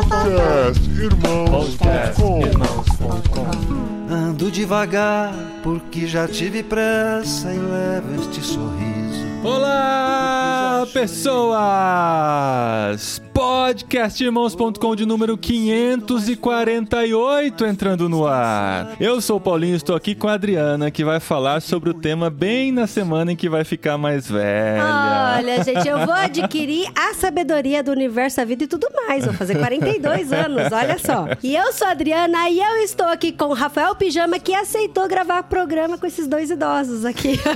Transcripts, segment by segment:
Podcast Irmãos.com Ando devagar porque já tive pressa e levo este sorriso. Olá, pessoas! Podcastirmãos.com de número 548 entrando no ar. Eu sou o Paulinho, estou aqui com a Adriana, que vai falar sobre o tema bem na semana em que vai ficar mais velha. Olha, gente, eu vou adquirir a sabedoria do universo, a vida e tudo mais. Vou fazer 42 anos, olha só. E eu sou a Adriana e eu estou aqui com o Rafael Pijama, que aceitou gravar programa com esses dois idosos aqui.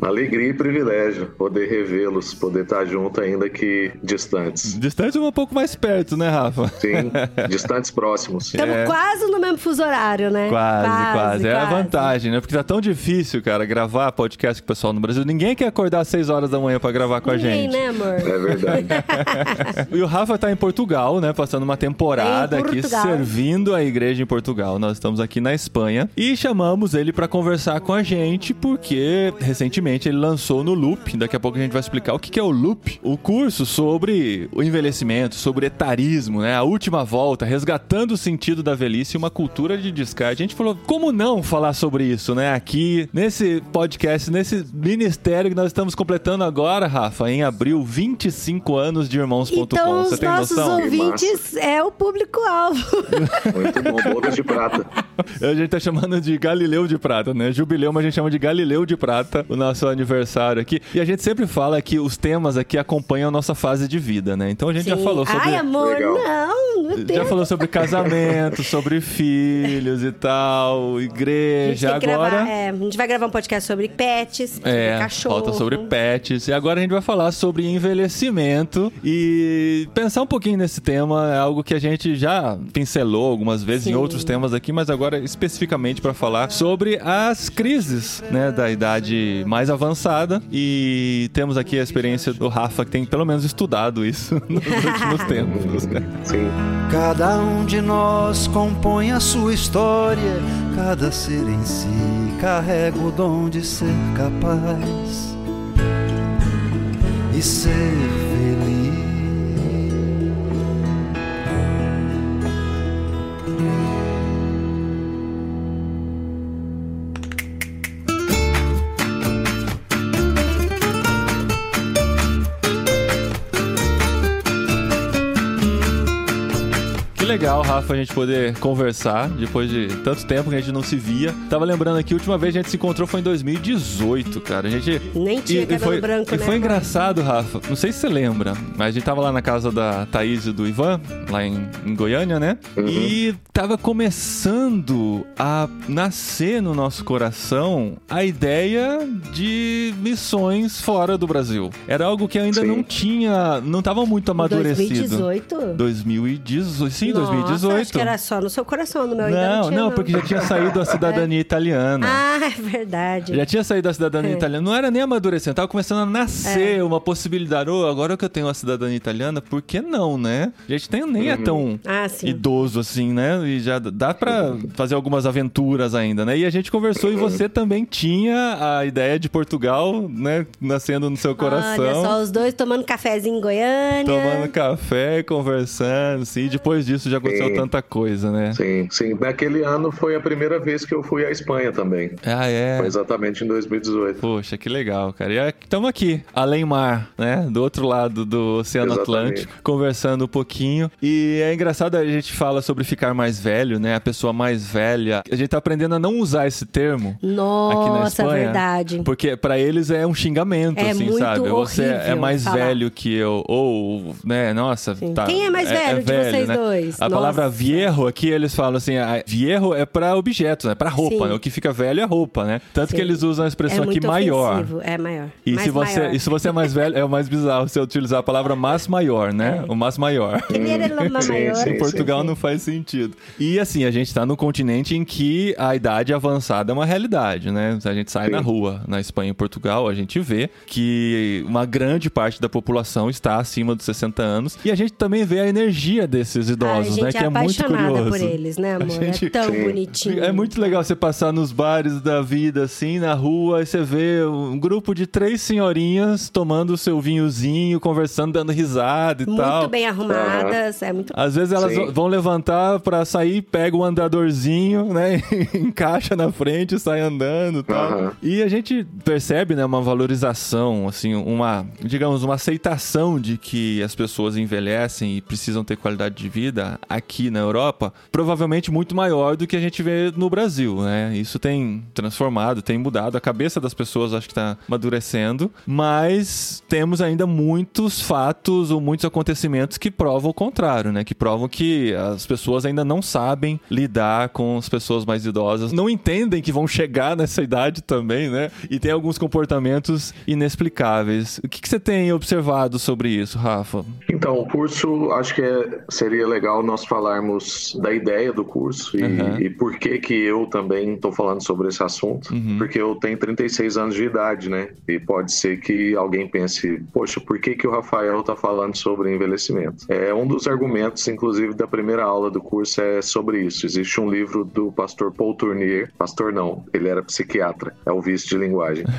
Alegria e privilégio poder revê-los, poder estar junto ainda que distantes. Distante um pouco mais perto, né, Rafa? Sim, distantes próximos. Estamos É. quase no mesmo fuso horário, né? Quase, quase, É a quase. vantagem, né? Porque tá tão difícil, cara, gravar podcast com o pessoal no Brasil. Ninguém quer acordar às 6 horas da manhã pra gravar com Ninguém, a gente. né, amor? É verdade. E o Rafa tá em Portugal, né? Passando uma temporada Em aqui, servindo a igreja em Portugal. Nós estamos aqui na Espanha e chamamos ele pra conversar com a gente, porque recentemente ele lançou no Loop. Daqui a pouco a gente vai explicar o que que é o Loop, o curso sobre o envelhecimento, sobre etarismo, né? A última volta, resgatando o sentido da velhice e uma cultura de descarte. A gente falou, como não falar sobre isso, né? Aqui, nesse podcast, nesse ministério que nós estamos completando agora, Rafa, em abril, 25 anos de irmãos.com. Então, Você os tem nossos noção? ouvintes é o público-alvo. Muito bom, bodas de prata. A gente tá chamando de Galileu de Prata, né? Jubileu, mas a gente chama de Galileu de Prata, o nosso aniversário aqui. E a gente sempre fala que os temas aqui acompanham a nossa fase de vida, né? Então a gente já Sim. falou sobre. Ai, amor, Legal. não, meu Já Deus. falou sobre casamento, sobre filhos e tal, A igreja. que Agora. gravar, é, a gente vai gravar um podcast sobre pets, sobre É, cachorro. falta sobre pets. E agora a gente vai falar sobre envelhecimento e pensar um pouquinho nesse tema. É algo que a gente já pincelou algumas vezes em Sim. outros temas aqui, mas agora especificamente para falar sobre as crises, né, da idade mais avançada. E temos aqui a experiência do Rafa, que tem pelo menos estudado isso nos últimos tempos. Sim. Cada um de nós compõe a sua história, cada ser em si carrega o dom de ser capaz e ser legal, Rafa, a gente poder conversar depois de tanto tempo que a gente não se via. Tava lembrando aqui, a última vez que a gente se encontrou foi em 2018, cara. A gente. Nem tinha cabelo foi, branco, e né, foi engraçado, Rafa. Não sei se você lembra, mas a gente tava lá na casa da Thaís e do Ivan, lá em, em Goiânia, né? E tava começando a nascer no nosso coração a ideia de missões fora do Brasil. Era algo que ainda Sim. não tinha, não tava muito amadurecido. 2018? 2018, sim, Nossa, 2018. acho que era só no seu coração, no meu ainda não, Não, tinha, não, porque já tinha saído a cidadania italiana. Ah, é verdade. Já tinha saído a cidadania É. italiana. Não era nem amadurecendo, tava começando a nascer uma possibilidade. Ô, agora que eu tenho a cidadania italiana, por que não, né? A gente tem, nem é tão Ah, sim. idoso assim, né? E já dá pra fazer algumas aventuras ainda, né? E a gente conversou e você também tinha a ideia de Portugal, né? Nascendo no seu coração. Olha só, os dois tomando cafezinho em Goiânia. Tomando café, conversando. E depois disso já aconteceu Sim. tanta coisa, né? Sim, sim. Naquele ano foi a primeira vez que eu fui à Espanha também. Ah, é. Foi exatamente em 2018. Poxa, que legal, cara. E estamos aqui, além mar, né? Do outro lado do Oceano Exatamente. Atlântico, conversando um pouquinho. E é engraçado, a gente fala sobre ficar mais velho, né? A pessoa mais velha. A gente tá aprendendo a não usar esse termo. aqui na Nossa, Espanha, verdade. Porque pra eles é um xingamento, É assim, muito sabe? Você é mais falar. velho que eu, ou, né, nossa, Sim. tá. Quem é mais velho de vocês né? dois? A Nossa. palavra viejo aqui, eles falam assim, a- viejo é pra objetos, né? Pra roupa, né? O que fica velho é roupa, né? Tanto Sim. que eles usam a É expressão aqui muito maior. É maior. E Mais se, você, maior. e se você é mais velho, é o mais bizarro você utilizar a palavra mas maior, né? O mas maior. Em Portugal não faz sentido. E assim, a gente tá num continente em que a idade avançada é uma realidade, né? A gente sai Sim. na rua, na Espanha e Portugal, a gente vê que uma grande parte da população está acima dos 60 anos. E a gente também vê a energia desses idosos, gente né? é que é muito apaixonada curioso. por eles, né, amor? gente- É tão Sim. bonitinho. É muito legal você passar nos bares da vida, assim, na rua, e você vê um grupo de três senhorinhas tomando o seu vinhozinho, conversando, dando risada e Muito tal. bem arrumadas, é muito Às vezes elas Sim. vão levantar pra sair, pega o andadorzinho, né? encaixa na frente, sai andando e tal. Aham. E a gente percebe, né, uma valorização, assim, uma, digamos, uma aceitação de que as pessoas envelhecem e precisam ter qualidade de vida aqui na Europa, provavelmente muito maior do que a gente vê no Brasil, né? Isso tem transformado, tem mudado, a cabeça das pessoas acho que tá amadurecendo, mas temos ainda muitos fatos ou muitos acontecimentos que provam o contrário, né? Que provam que as pessoas ainda não sabem lidar com as pessoas mais idosas, não entendem que vão chegar nessa idade também, né? E tem alguns comportamentos inexplicáveis. O que, que você tem observado sobre isso, Rafa? Então, o curso, acho que é- seria legal nós falarmos da ideia do curso e, Uhum. e por que que eu também estou falando sobre esse assunto. Uhum. Porque eu tenho 36 anos de idade, né? E pode ser que alguém pense, poxa, por que que o Rafael está falando sobre envelhecimento? É um dos argumentos, inclusive, da primeira aula do curso é sobre isso. Existe um livro do pastor Paul Tournier, pastor não, ele era psiquiatra, é o vício de linguagem.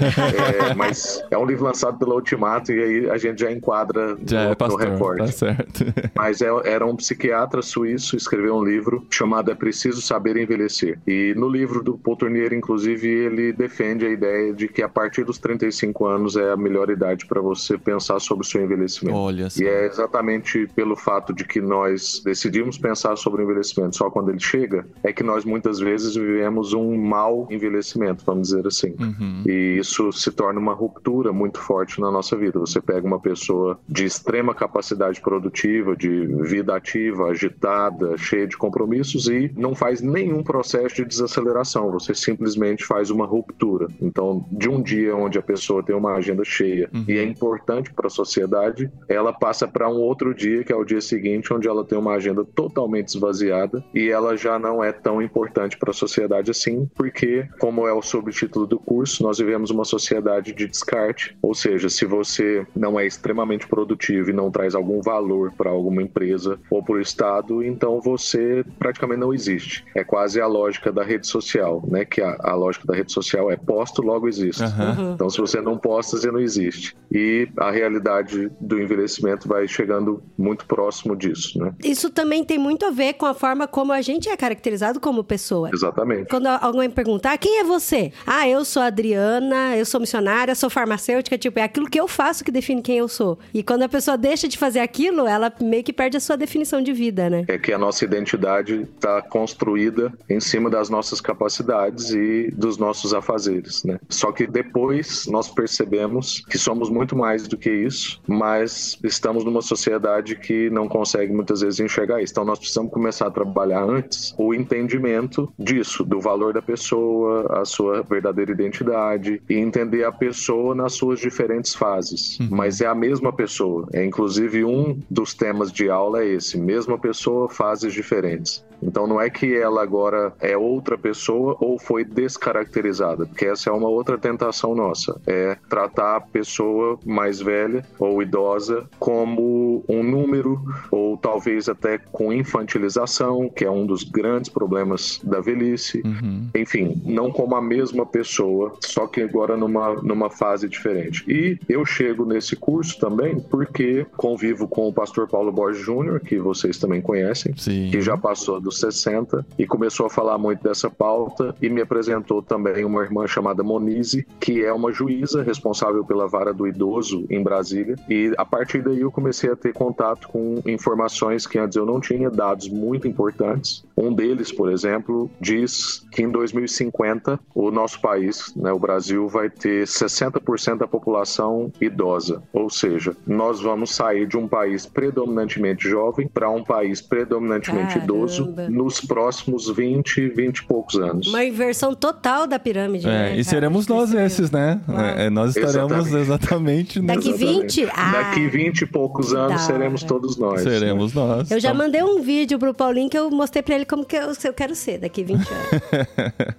É, mas é um livro lançado pela Ultimato e aí a gente já enquadra Já no, é no pastor, recorte. tá certo. Mas é- era um psiquiatra suíço, escreveu um livro chamado É Preciso Saber Envelhecer. E no livro do Paul Tournier, inclusive, ele defende a ideia de que a partir dos 35 anos é a melhor idade para você pensar sobre o seu envelhecimento. Olha. E é exatamente pelo fato de que nós decidimos pensar sobre o envelhecimento só quando ele chega, é que nós muitas vezes vivemos um mau envelhecimento, vamos dizer assim. Uhum. E isso se torna uma ruptura muito forte na nossa vida. Você pega uma pessoa de extrema capacidade produtiva, de vida ativa, agitada, cheia de compromissos e não faz nenhum processo de desaceleração. Você simplesmente faz uma ruptura. Então, de um dia onde a pessoa tem uma agenda cheia e é importante para a sociedade, ela passa para um outro dia, que é o dia seguinte, onde ela tem uma agenda totalmente esvaziada e ela já não é tão importante para a sociedade assim, porque, como é o subtítulo do curso, nós vivemos uma sociedade de descarte, ou seja, se você não é extremamente produtivo e não traz algum valor para alguma empresa ou para o Estado, então você praticamente não existe. É quase a lógica da rede social, né? Que a, a lógica da rede social é posto, logo existe. Aham. Então, se você não posta, você não existe. E a realidade do envelhecimento vai chegando muito próximo disso, né? Isso também tem muito a ver com a forma como a gente é caracterizado como pessoa. Exatamente. Quando alguém perguntar, quem é você? Ah, eu sou a Adriana, eu sou missionária, sou farmacêutica, tipo, é aquilo que eu faço que define quem eu sou. E quando a pessoa deixa de fazer aquilo, ela meio que perde a sua definição de vida, né? É que a nossa identidade está construída em cima das nossas capacidades e dos nossos afazeres, né? Só que depois nós percebemos que somos muito mais do que isso, mas estamos numa sociedade que não consegue muitas vezes enxergar isso. Então nós precisamos começar a trabalhar antes o entendimento disso, do valor da pessoa, a sua verdadeira identidade e entender a pessoa nas suas diferentes fases. Mas é a mesma pessoa. É inclusive um dos temas de aula é esse, mesma pessoa, fases diferentes. Então não é que ela agora é outra pessoa ou foi descaracterizada, porque essa é uma outra tentação nossa, é tratar a pessoa mais velha ou idosa como um número ou talvez até com infantilização, que é um dos grandes problemas da velhice. Uhum. Enfim, não como a mesma pessoa, só que agora numa, numa fase diferente. E eu chego nesse curso também porque convivo com o pastor Paulo Borges Júnior, que vocês também conhecem, Sim. que já passou dos 60 e começou a falar muito dessa pauta e me apresentou também uma irmã chamada Monize, que é uma juíza responsável pela vara do idoso em Brasília. E a partir daí eu comecei a ter contato com informações que antes eu não tinha, dados muito importantes. Um deles, por exemplo, diz que em 2050 o nosso país, né, o Brasil, vai ter 60% da população idosa. Ou seja, nós vamos sair de um país predominantemente jovem para um país predominantemente Caramba. idoso nos próximos 20, 20 e poucos anos. Uma inversão total da pirâmide, né? É, e cara? seremos nós esses, né? Uau. É, nós estaremos Exatamente. exatamente Daqui nessa- 20? Ah, Daqui 20 e poucos anos seremos todos nós. né? Seremos nós. Eu já Então, mandei um vídeo pro Paulinho que eu mostrei pra ele como que eu, eu quero ser daqui 20 anos.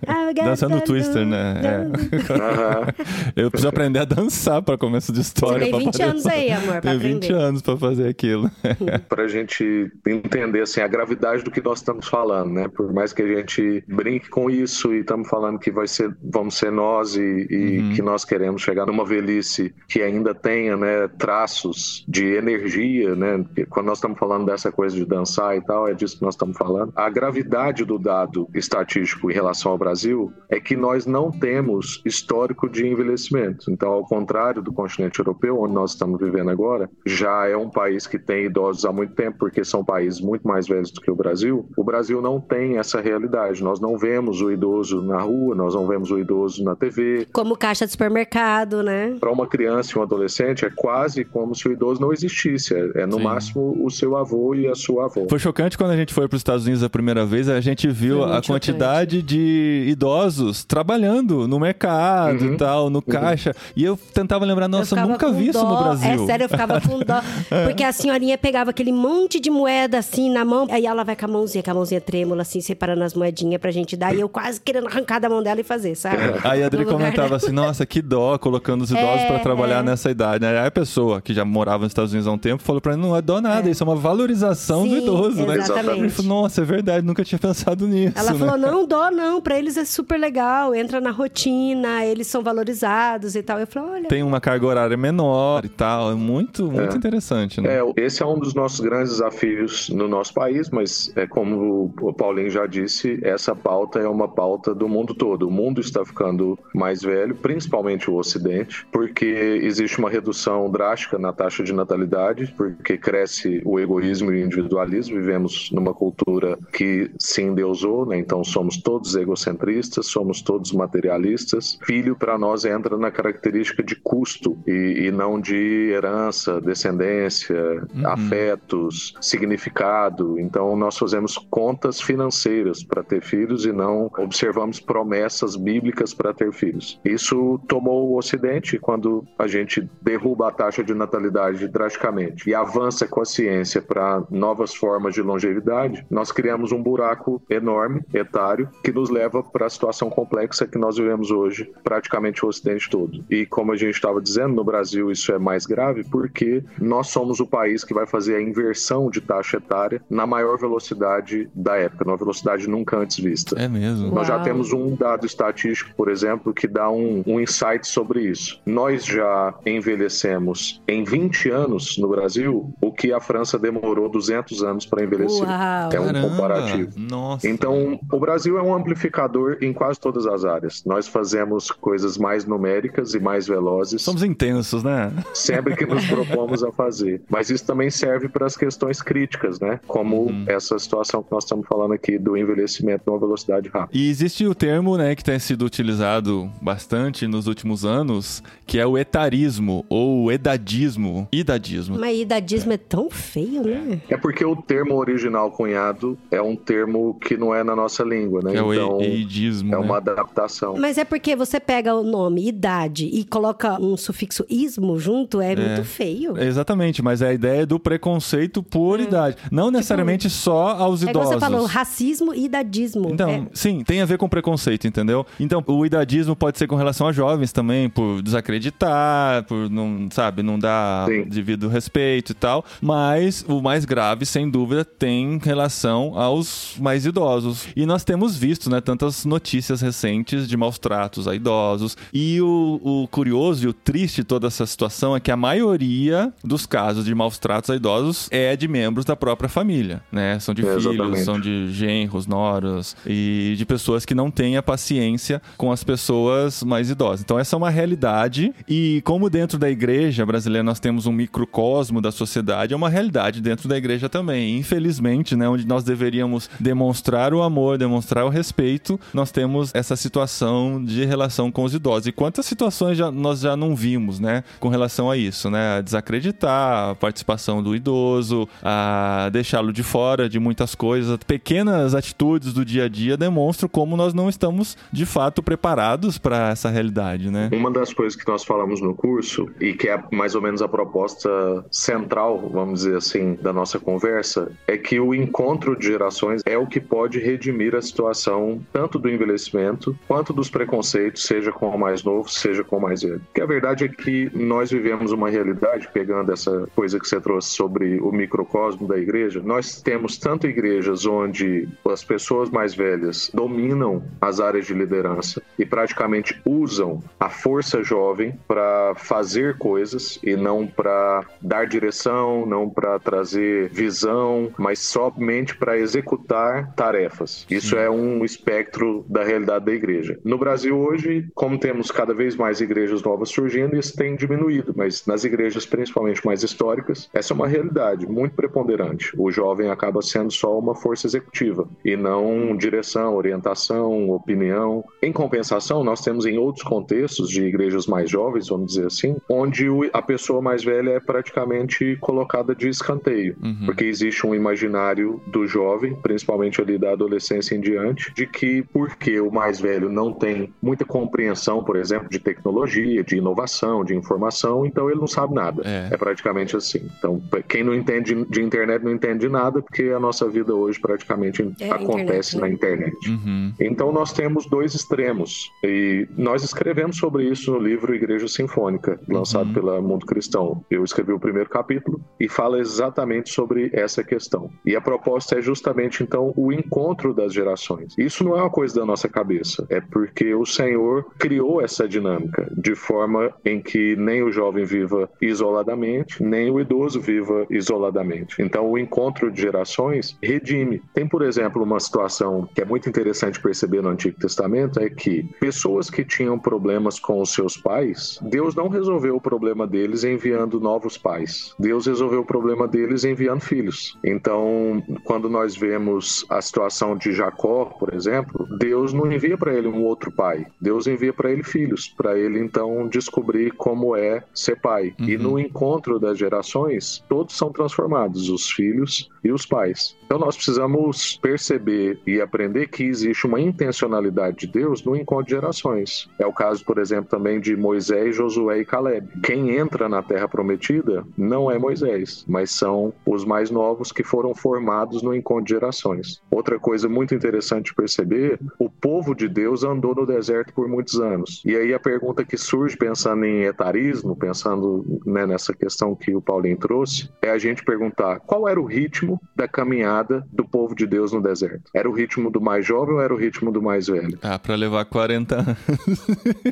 Ah, Dançando Twister, né? É. Eu preciso aprender a dançar pra começo de história. Tem pra 20 poder- anos aí, amor, pra Tem 20 aprender. anos pra fazer aquilo. para a gente entender assim a gravidade do que nós estamos falando, né? Por mais que a gente brinque com isso e estamos falando que vai ser, vamos ser nós e, e Uhum. que nós queremos chegar numa velhice que ainda tenha, né, traços de energia, né? Quando nós estamos falando dessa coisa de dançar e tal, é disso que nós estamos falando. A gravidade do dado estatístico em relação ao Brasil é que nós não temos histórico de envelhecimento. Então, ao contrário do continente europeu, onde nós estamos vivendo agora, já é um país que tem idosos há muito tempo, porque são países muito mais velhos do que o Brasil. O Brasil não tem essa realidade. Nós não vemos o idoso na rua, nós não vemos o idoso na TV. Como caixa de supermercado, né? Para uma criança e um adolescente, é quase como se o idoso não existisse. É, é, no Sim. máximo o seu avô e a sua avó. Foi chocante quando a gente foi para os Estados Unidos a primeira vez, a gente viu a quantidade de idosos trabalhando no mercado Uhum. e tal, no caixa. E eu tentava lembrar, nossa, eu nunca vi isso dó. no Brasil. É sério, eu ficava com dó. Porque a senhorinha pegava aquele monte de moeda assim na mão, aí ela vai com a mãozinha, com a mãozinha trêmula, assim, separando as moedinhas pra gente dar. E eu quase querendo arrancar da mão dela e fazer, sabe? Aí a Adri lugar comentava dela. assim, nossa, que dó colocando os idosos É, pra trabalhar é. nessa idade. Aí a pessoa que já morava nos Estados Unidos há um tempo falou pra mim, não é dó nada, isso é uma valorização do Sim, idoso, né? exatamente. Ele falou, nossa, é verdade, nunca tinha pensado nisso. Ela né? falou, não, dó não, pra eles é super legal, entra na rotina, eles são valorizados e tal. Eu falei, olha, Tem uma carga horária menor e tal, é muito, muito interessante, né? É, esse é um dos nossos grandes desafios no nosso país, mas é como o Paulinho já disse, essa pauta é uma pauta do mundo todo. O mundo está ficando mais velho, principalmente o Ocidente, porque existe uma redução drástica na taxa de natalidade, porque cresce o egoísmo e o individualismo. Vivemos numa cultura que se endeusou, né? então somos todos egocentristas, somos todos materialistas. Filho, para nós, entra na característica de custo e, e não de herança, descendência, afetos, significado. Então, nós fazemos contas financeiras para ter filhos e não observamos promessas bíblicas para ter filhos. Isso tomou o Ocidente quando a gente derruba a taxa de natalidade drasticamente e avança com a ciência para novas formas de longevidade. Nós criamos um buraco enorme, etário, que nos leva para a situação complexa que nós vivemos hoje, praticamente o Ocidente todo. E como a gente estava dizendo, no Brasil isso é mais grave porque nós somos o país que vai fazer a inversão de taxa etária na maior velocidade da época, numa velocidade nunca antes vista. É mesmo. Nós já Uau. temos um dado estatístico, por exemplo, que dá um, um insight sobre isso. Nós já envelhecemos em 20 anos no Brasil o que a França demorou 200 anos para envelhecer. Uau. É um Caramba, comparativo. Nossa. Então, o Brasil é um amplificador em quase todas as áreas. Nós fazemos coisas mais numéricas e mais velozes Somos intensos, né? sempre que nos propomos a fazer. Mas isso também serve para as questões críticas, né? Como Uhum. essa situação que nós estamos falando aqui do envelhecimento numa velocidade rápida. E existe o termo, né, que tem sido utilizado bastante nos últimos anos, que é o etarismo ou edadismo. Idadismo. Mas idadismo é tão feio, né? É porque o termo original cunhado é um termo que não é na nossa língua, né? Que é o então eidismo. é uma né? adaptação. Mas é porque você pega o nome idade e coloca um sufixo ismo junto, é, muito feio. Exatamente, mas é a ideia do preconceito por idade. Não necessariamente só aos É idosos. você falou, racismo e idadismo. Então, É. sim, tem a ver com preconceito, entendeu? Então, o idadismo pode ser com relação a jovens também, por desacreditar, por não, sabe, não dar Sim. devido respeito e tal. Mas o mais grave, sem dúvida, tem relação aos mais idosos. E nós temos visto, né, tantas notícias recentes de maus tratos a idosos. E o, o curioso e o triste de toda essa situação é que a maioria dos casos de maus tratos a idosos é de membros da própria família, né? São de É, filhos, exatamente. são de genros, noras e de pessoas que não têm a paciência com as pessoas mais idosas. Então essa é uma realidade e como dentro da igreja brasileira nós temos um microcosmo da sociedade, é uma realidade dentro da igreja também. Infelizmente, né, onde nós deveríamos demonstrar o amor, demonstrar o respeito, nós temos essa situação de relação com os idosos. E quantas situações já- nós já não vimos, né, com relação a isso, né? A desacreditar a participação do idoso, a deixá-lo de fora de muitas coisas. Pequenas atitudes do dia a dia demonstram como nós não estamos de fato preparados para essa realidade, né? Uma das coisas que nós falamos no curso, e que é mais ou menos a proposta central vamos dizer assim, da nossa conversa, é que o encontro de gerações é o que pode redimir a situação tanto do envelhecimento quanto dos preconceitos, seja com o mais novo, seja com o mais velho. Porque a verdade é que nós vivemos uma realidade, pegando essa coisa que você trouxe sobre o microcosmo da igreja, nós temos tanto igrejas onde as pessoas mais velhas dominam as áreas de liderança e praticamente usam a força jovem para fazer coisas e não para dar direção, não para trazer visão, mas somente para executar tarefas. Isso é um espectro da realidade da igreja. No Brasil hoje, como temos cada vez mais igrejas novas surgindo, isso tem diminuído, mas nas igrejas principalmente mais históricas, essa é uma realidade muito preponderante. O jovem acaba sendo só uma força executiva e não direção, orientação, opinião. Em compensação, nós temos em outros contextos de igrejas mais jovens, vamos dizer assim, onde a pessoa mais velha é praticamente colocada de escanteio, uhum. porque existe um imaginário do jovem, principalmente ali da adolescência em diante, de que porque o mais velho não tem muita compreensão, por exemplo, de tecnologia, de inovação, de informação, então ele não sabe nada. É, é praticamente assim. Então, quem não entende de internet não entende nada, porque a nossa vida hoje praticamente é acontece internet, né? na internet. Uhum. Então, nós temos dois extremos. E nós escrevemos sobre isso no livro Igreja Sinfônica, lançado uhum. pela Mundo Cristão. Eu escrevi o primeiro capítulo e fala exatamente sobre essa questão. E a proposta é justamente, então, o encontro das gerações. Isso não é uma coisa da nossa cabeça, é porque o Senhor criou essa dinâmica de forma em que nem o jovem viva isoladamente, nem o idoso viva isoladamente. Então, o encontro de gerações redime. Tem, por exemplo, uma situação que é muito interessante perceber no Antigo Testamento, é que pessoas que tinham problemas com os seus pais, Deus não resolveu o problema deles enviando novos pais. Deus resolveu o problema deles enviando filhos. Então, quando nós vemos a situação de Jacó, por exemplo, Deus não envia para ele um outro pai. Deus envia para ele filhos, para ele então descobrir como é ser pai. Uhum. E no encontro das gerações, todos são transformados, os filhos e os pais. Então nós precisamos perceber e aprender que existe uma intencionalidade de Deus no encontro de gerações. É o caso, por exemplo, também de Moisés, Josué e Caleb. Quem entra na terra prometida não é Moisés, mas são os mais novos que foram formados no encontro de gerações. Outra coisa muito interessante perceber, o povo de Deus andou no deserto por muitos anos. E aí a pergunta que surge pensando em etarismo, pensando né, nessa questão que o Paulinho trouxe, é a gente perguntar qual era o ritmo da caminhada do povo de Deus no deserto. Era o ritmo do mais jovem ou era o ritmo do mais velho? Ah, para levar 40 anos.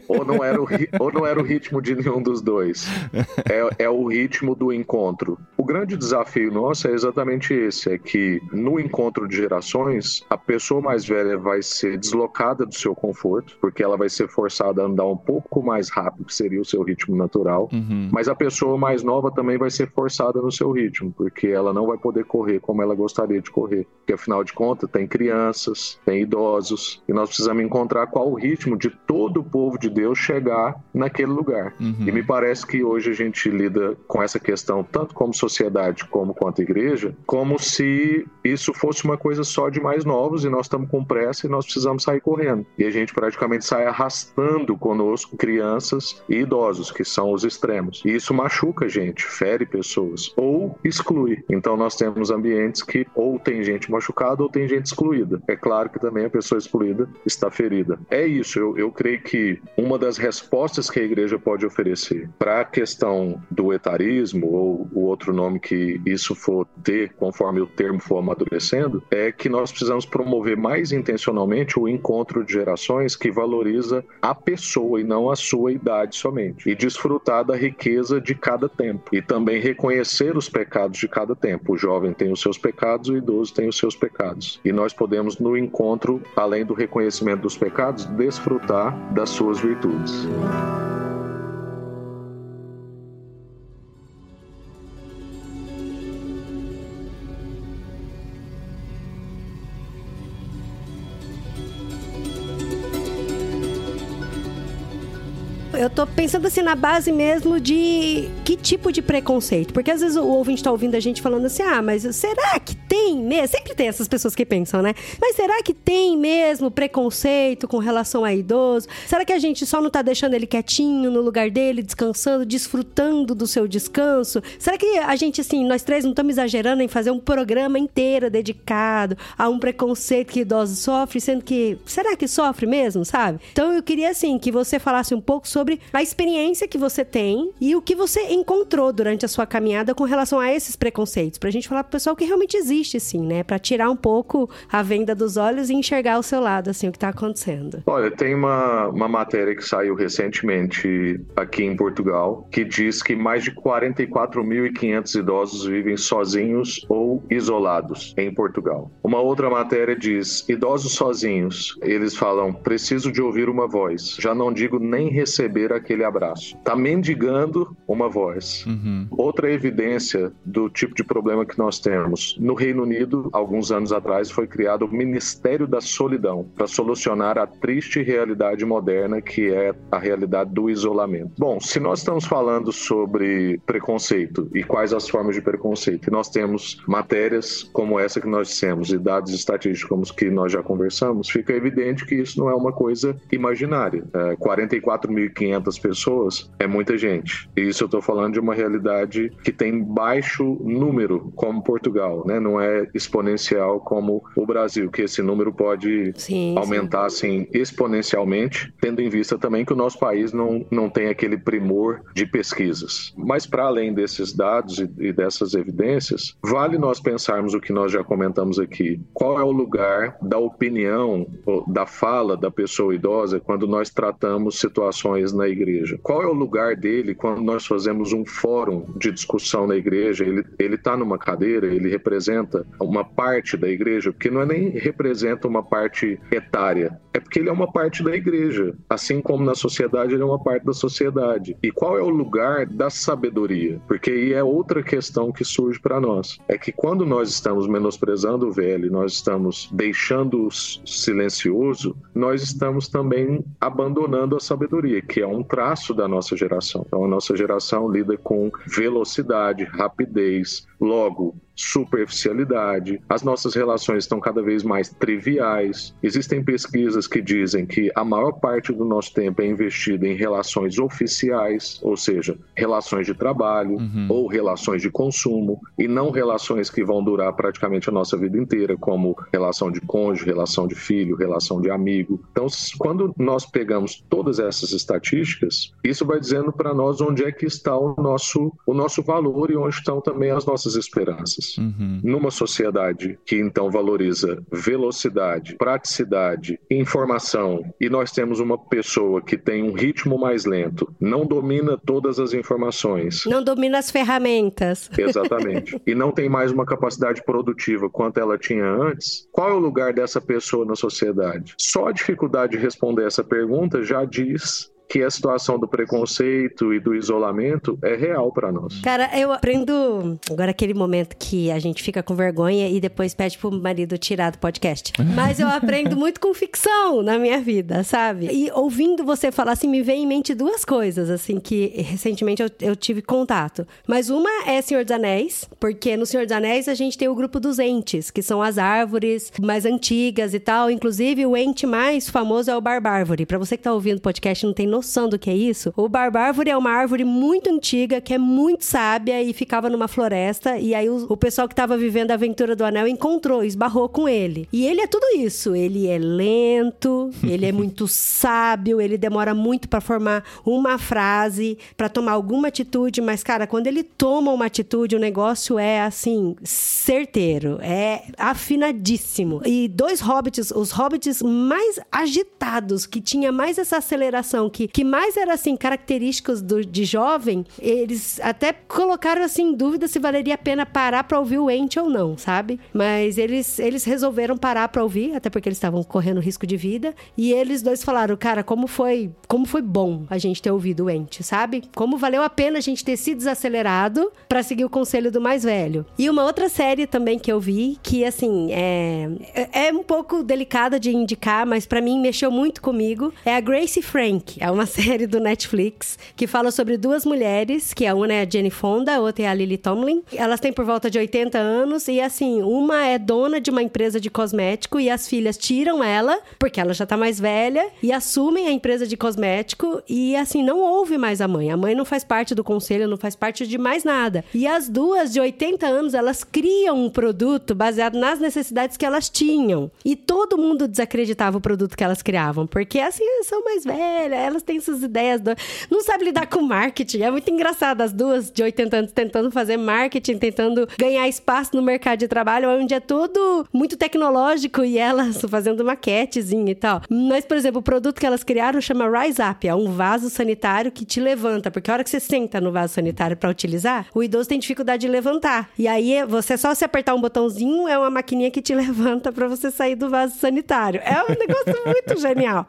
ou, não era o, ou não era o ritmo de nenhum dos dois. É, é o ritmo do encontro. O grande desafio nosso é exatamente esse: é que no encontro de gerações, a pessoa mais velha vai ser deslocada do seu conforto, porque ela vai ser forçada a andar um pouco mais rápido, que seria o seu ritmo natural. Uhum. Mas a pessoa mais nova também vai ser forçada no seu ritmo, porque ela não vai poder correr como ela gostaria de correr. Porque afinal de contas, tem crianças, tem idosos, e nós precisamos encontrar qual o ritmo de todo o povo de Deus chegar naquele lugar. Uhum. E me parece que hoje a gente lida com essa questão, tanto como sociedade como quanto igreja, como se isso fosse uma coisa só de mais novos e nós estamos com pressa e nós precisamos sair correndo. E a gente praticamente sai arrastando conosco crianças e idosos, que são os extremos. E isso machuca a gente, fere pessoas ou exclui. Então nós temos ambientes que ou tem gente machucada ou tem gente excluída. É claro que também a pessoa excluída está ferida. É isso, eu, eu creio que uma das respostas que a igreja pode oferecer para a questão do etarismo ou o outro nome que isso for ter, conforme o termo for amadurecendo, é que nós precisamos promover mais intencionalmente o encontro de gerações que valoriza a pessoa e não a sua idade somente. E desfrutar da riqueza de cada tempo. E também reconhecer os pecados de cada tempo. O jovem tem os seus pecados, o idoso tem os seus pecados. E nós podemos, no encontro, além do reconhecimento dos pecados, desfrutar das suas virtudes. eu tô pensando assim na base mesmo de que tipo de preconceito. Porque às vezes o ouvinte tá ouvindo a gente falando assim: ah, mas será que tem mesmo? Sempre tem essas pessoas que pensam, né? Mas será que tem mesmo preconceito com relação a idoso? Será que a gente só não tá deixando ele quietinho no lugar dele, descansando, desfrutando do seu descanso? Será que a gente, assim, nós três não estamos exagerando em fazer um programa inteiro dedicado a um preconceito que idosos sofrem, sendo que. Será que sofre mesmo, sabe? Então eu queria, assim, que você falasse um pouco sobre a experiência que você tem e o que você encontrou durante a sua caminhada com relação a esses preconceitos. Pra gente falar pro pessoal que realmente existe, sim, né? Pra tirar um pouco a venda dos olhos e enxergar o seu lado, assim, o que tá acontecendo. Olha, tem uma, uma matéria que saiu recentemente aqui em Portugal que diz que mais de 44.500 idosos vivem sozinhos ou isolados em Portugal. Uma outra matéria diz: idosos sozinhos, eles falam, preciso de ouvir uma voz. Já não digo nem receber aquele abraço. Tá mendigando uma voz. Uhum. Outra evidência do tipo de problema que nós temos. No Reino Unido, alguns anos atrás, foi criado o Ministério da Solidão para solucionar a triste realidade moderna que é a realidade do isolamento. Bom, se nós estamos falando sobre preconceito e quais as formas de preconceito, e nós temos matérias como essa que nós dissemos e dados estatísticos como os que nós já conversamos, fica evidente que isso não é uma coisa imaginária. É, 44.500 pessoas é muita gente. E isso eu estou falando de uma realidade que tem baixo número, como Portugal, né? Não é exponencial como o Brasil, que esse número pode Sim, aumentar assim exponencialmente, tendo em vista também que o nosso país não, não tem aquele primor de pesquisas. Mas para além desses dados e, e dessas evidências, vale nós pensarmos o que nós já comentamos aqui. Qual é o lugar da opinião, da fala da pessoa idosa quando nós tratamos situações na igreja? Qual é o lugar dele quando nós fazemos um fórum de discussão na igreja? Ele ele está numa cadeira, ele representa uma parte da igreja, porque não é nem representa uma parte etária, é porque ele é uma parte da igreja, assim como na sociedade ele é uma parte da sociedade. E qual é o lugar da sabedoria? Porque aí é outra questão que surge para nós. É que quando nós estamos menosprezando o velho, nós estamos deixando o silencioso, nós estamos também abandonando a sabedoria, que é um traço da nossa geração. Então a nossa geração lida com velocidade, rapidez, logo superficialidade, as nossas relações estão cada vez mais triviais. Existem pesquisas que dizem que a maior parte do nosso tempo é investido em relações oficiais, ou seja, relações de trabalho Uhum. ou relações de consumo, e não relações que vão durar praticamente a nossa vida inteira, como relação de cônjuge, relação de filho, relação de amigo. Então, quando nós pegamos todas essas estatísticas, isso vai dizendo para nós onde é que está o nosso, o nosso valor e onde estão também as nossas esperanças. Uhum. Numa sociedade que então valoriza velocidade, praticidade, informação, e nós temos uma pessoa que tem um ritmo mais lento, não domina todas as informações. Não domina as ferramentas. Exatamente. e não tem mais uma capacidade produtiva quanto ela tinha antes, qual é o lugar dessa pessoa na sociedade? Só a dificuldade de responder essa pergunta já diz que a situação do preconceito e do isolamento é real para nós. Cara, eu aprendo. Agora, aquele momento que a gente fica com vergonha e depois pede pro marido tirar do podcast. Mas eu aprendo muito com ficção na minha vida, sabe? E ouvindo você falar assim, me vem em mente duas coisas, assim, que recentemente eu, eu tive contato. Mas uma é Senhor dos Anéis, porque no Senhor dos Anéis a gente tem o grupo dos entes, que são as árvores mais antigas e tal. Inclusive, o ente mais famoso é o Barbárvore. Pra você que tá ouvindo o podcast e não tem noção do que é isso, o Barbárvore é uma árvore muito antiga, que é muito sábia e ficava numa floresta. E aí o, o pessoal que tava vivendo a aventura do anel encontrou, esbarrou com ele. E ele é tudo isso. Ele é lento, ele é muito sábio, ele demora muito pra formar uma frase, pra tomar alguma atitude, mas cara, quando ele toma uma atitude, o negócio é assim, certeiro, é afinadíssimo. E dois hobbits, os hobbits mais agitados, que tinha mais essa aceleração, que, que mais era assim, característicos do, de jovem, eles até colocaram assim em dúvida se valeria a pena parar pra ouvir o Ent ou não, sabe? Mas eles, eles resolveram parar pra ouvir, até porque eles estavam correndo risco de vida, e eles dois falaram, cara, como foi, como foi bom a gente ter ouvido o Ent, sabe? Como valeu a pena a gente ter se desacelerado pra seguir o conselho do mais velho. E uma outra série também que eu vi, que assim, é, é é um pouco delicada de indicar, mas pra mim mexeu muito comigo, é a Grace Frank. É uma uma série do Netflix que fala sobre duas mulheres, que a uma é a Jenny Fonda, a outra é a Lily Tomlin. Elas têm por volta de 80 anos e assim, uma é dona de uma empresa de cosmético e as filhas tiram ela, porque ela já tá mais velha, e assumem a empresa de cosmético e assim, não ouve mais a mãe. A mãe não faz parte do conselho, não faz parte de mais nada. E as duas de 80 anos, elas criam um produto baseado nas necessidades que elas tinham. E todo mundo desacreditava o produto que elas criavam, porque assim, elas são mais velhas, elas têm suas ideias, do... não sabe lidar com marketing. É muito engraçado as duas de 80 anos tentando fazer marketing, tentando ganhar espaço no mercado de trabalho, onde é tudo muito tecnológico e elas fazendo maquetezinha e tal. Mas, por exemplo, o produto que elas criaram chama Rise Up, é um vaso sanitário que te levanta, porque a hora que você senta no vaso sanitário para utilizar, o idoso tem dificuldade de levantar. E aí, você só se apertar um botãozinho, é uma maquininha que te levanta para você sair do vaso sanitário. É um negócio muito genial.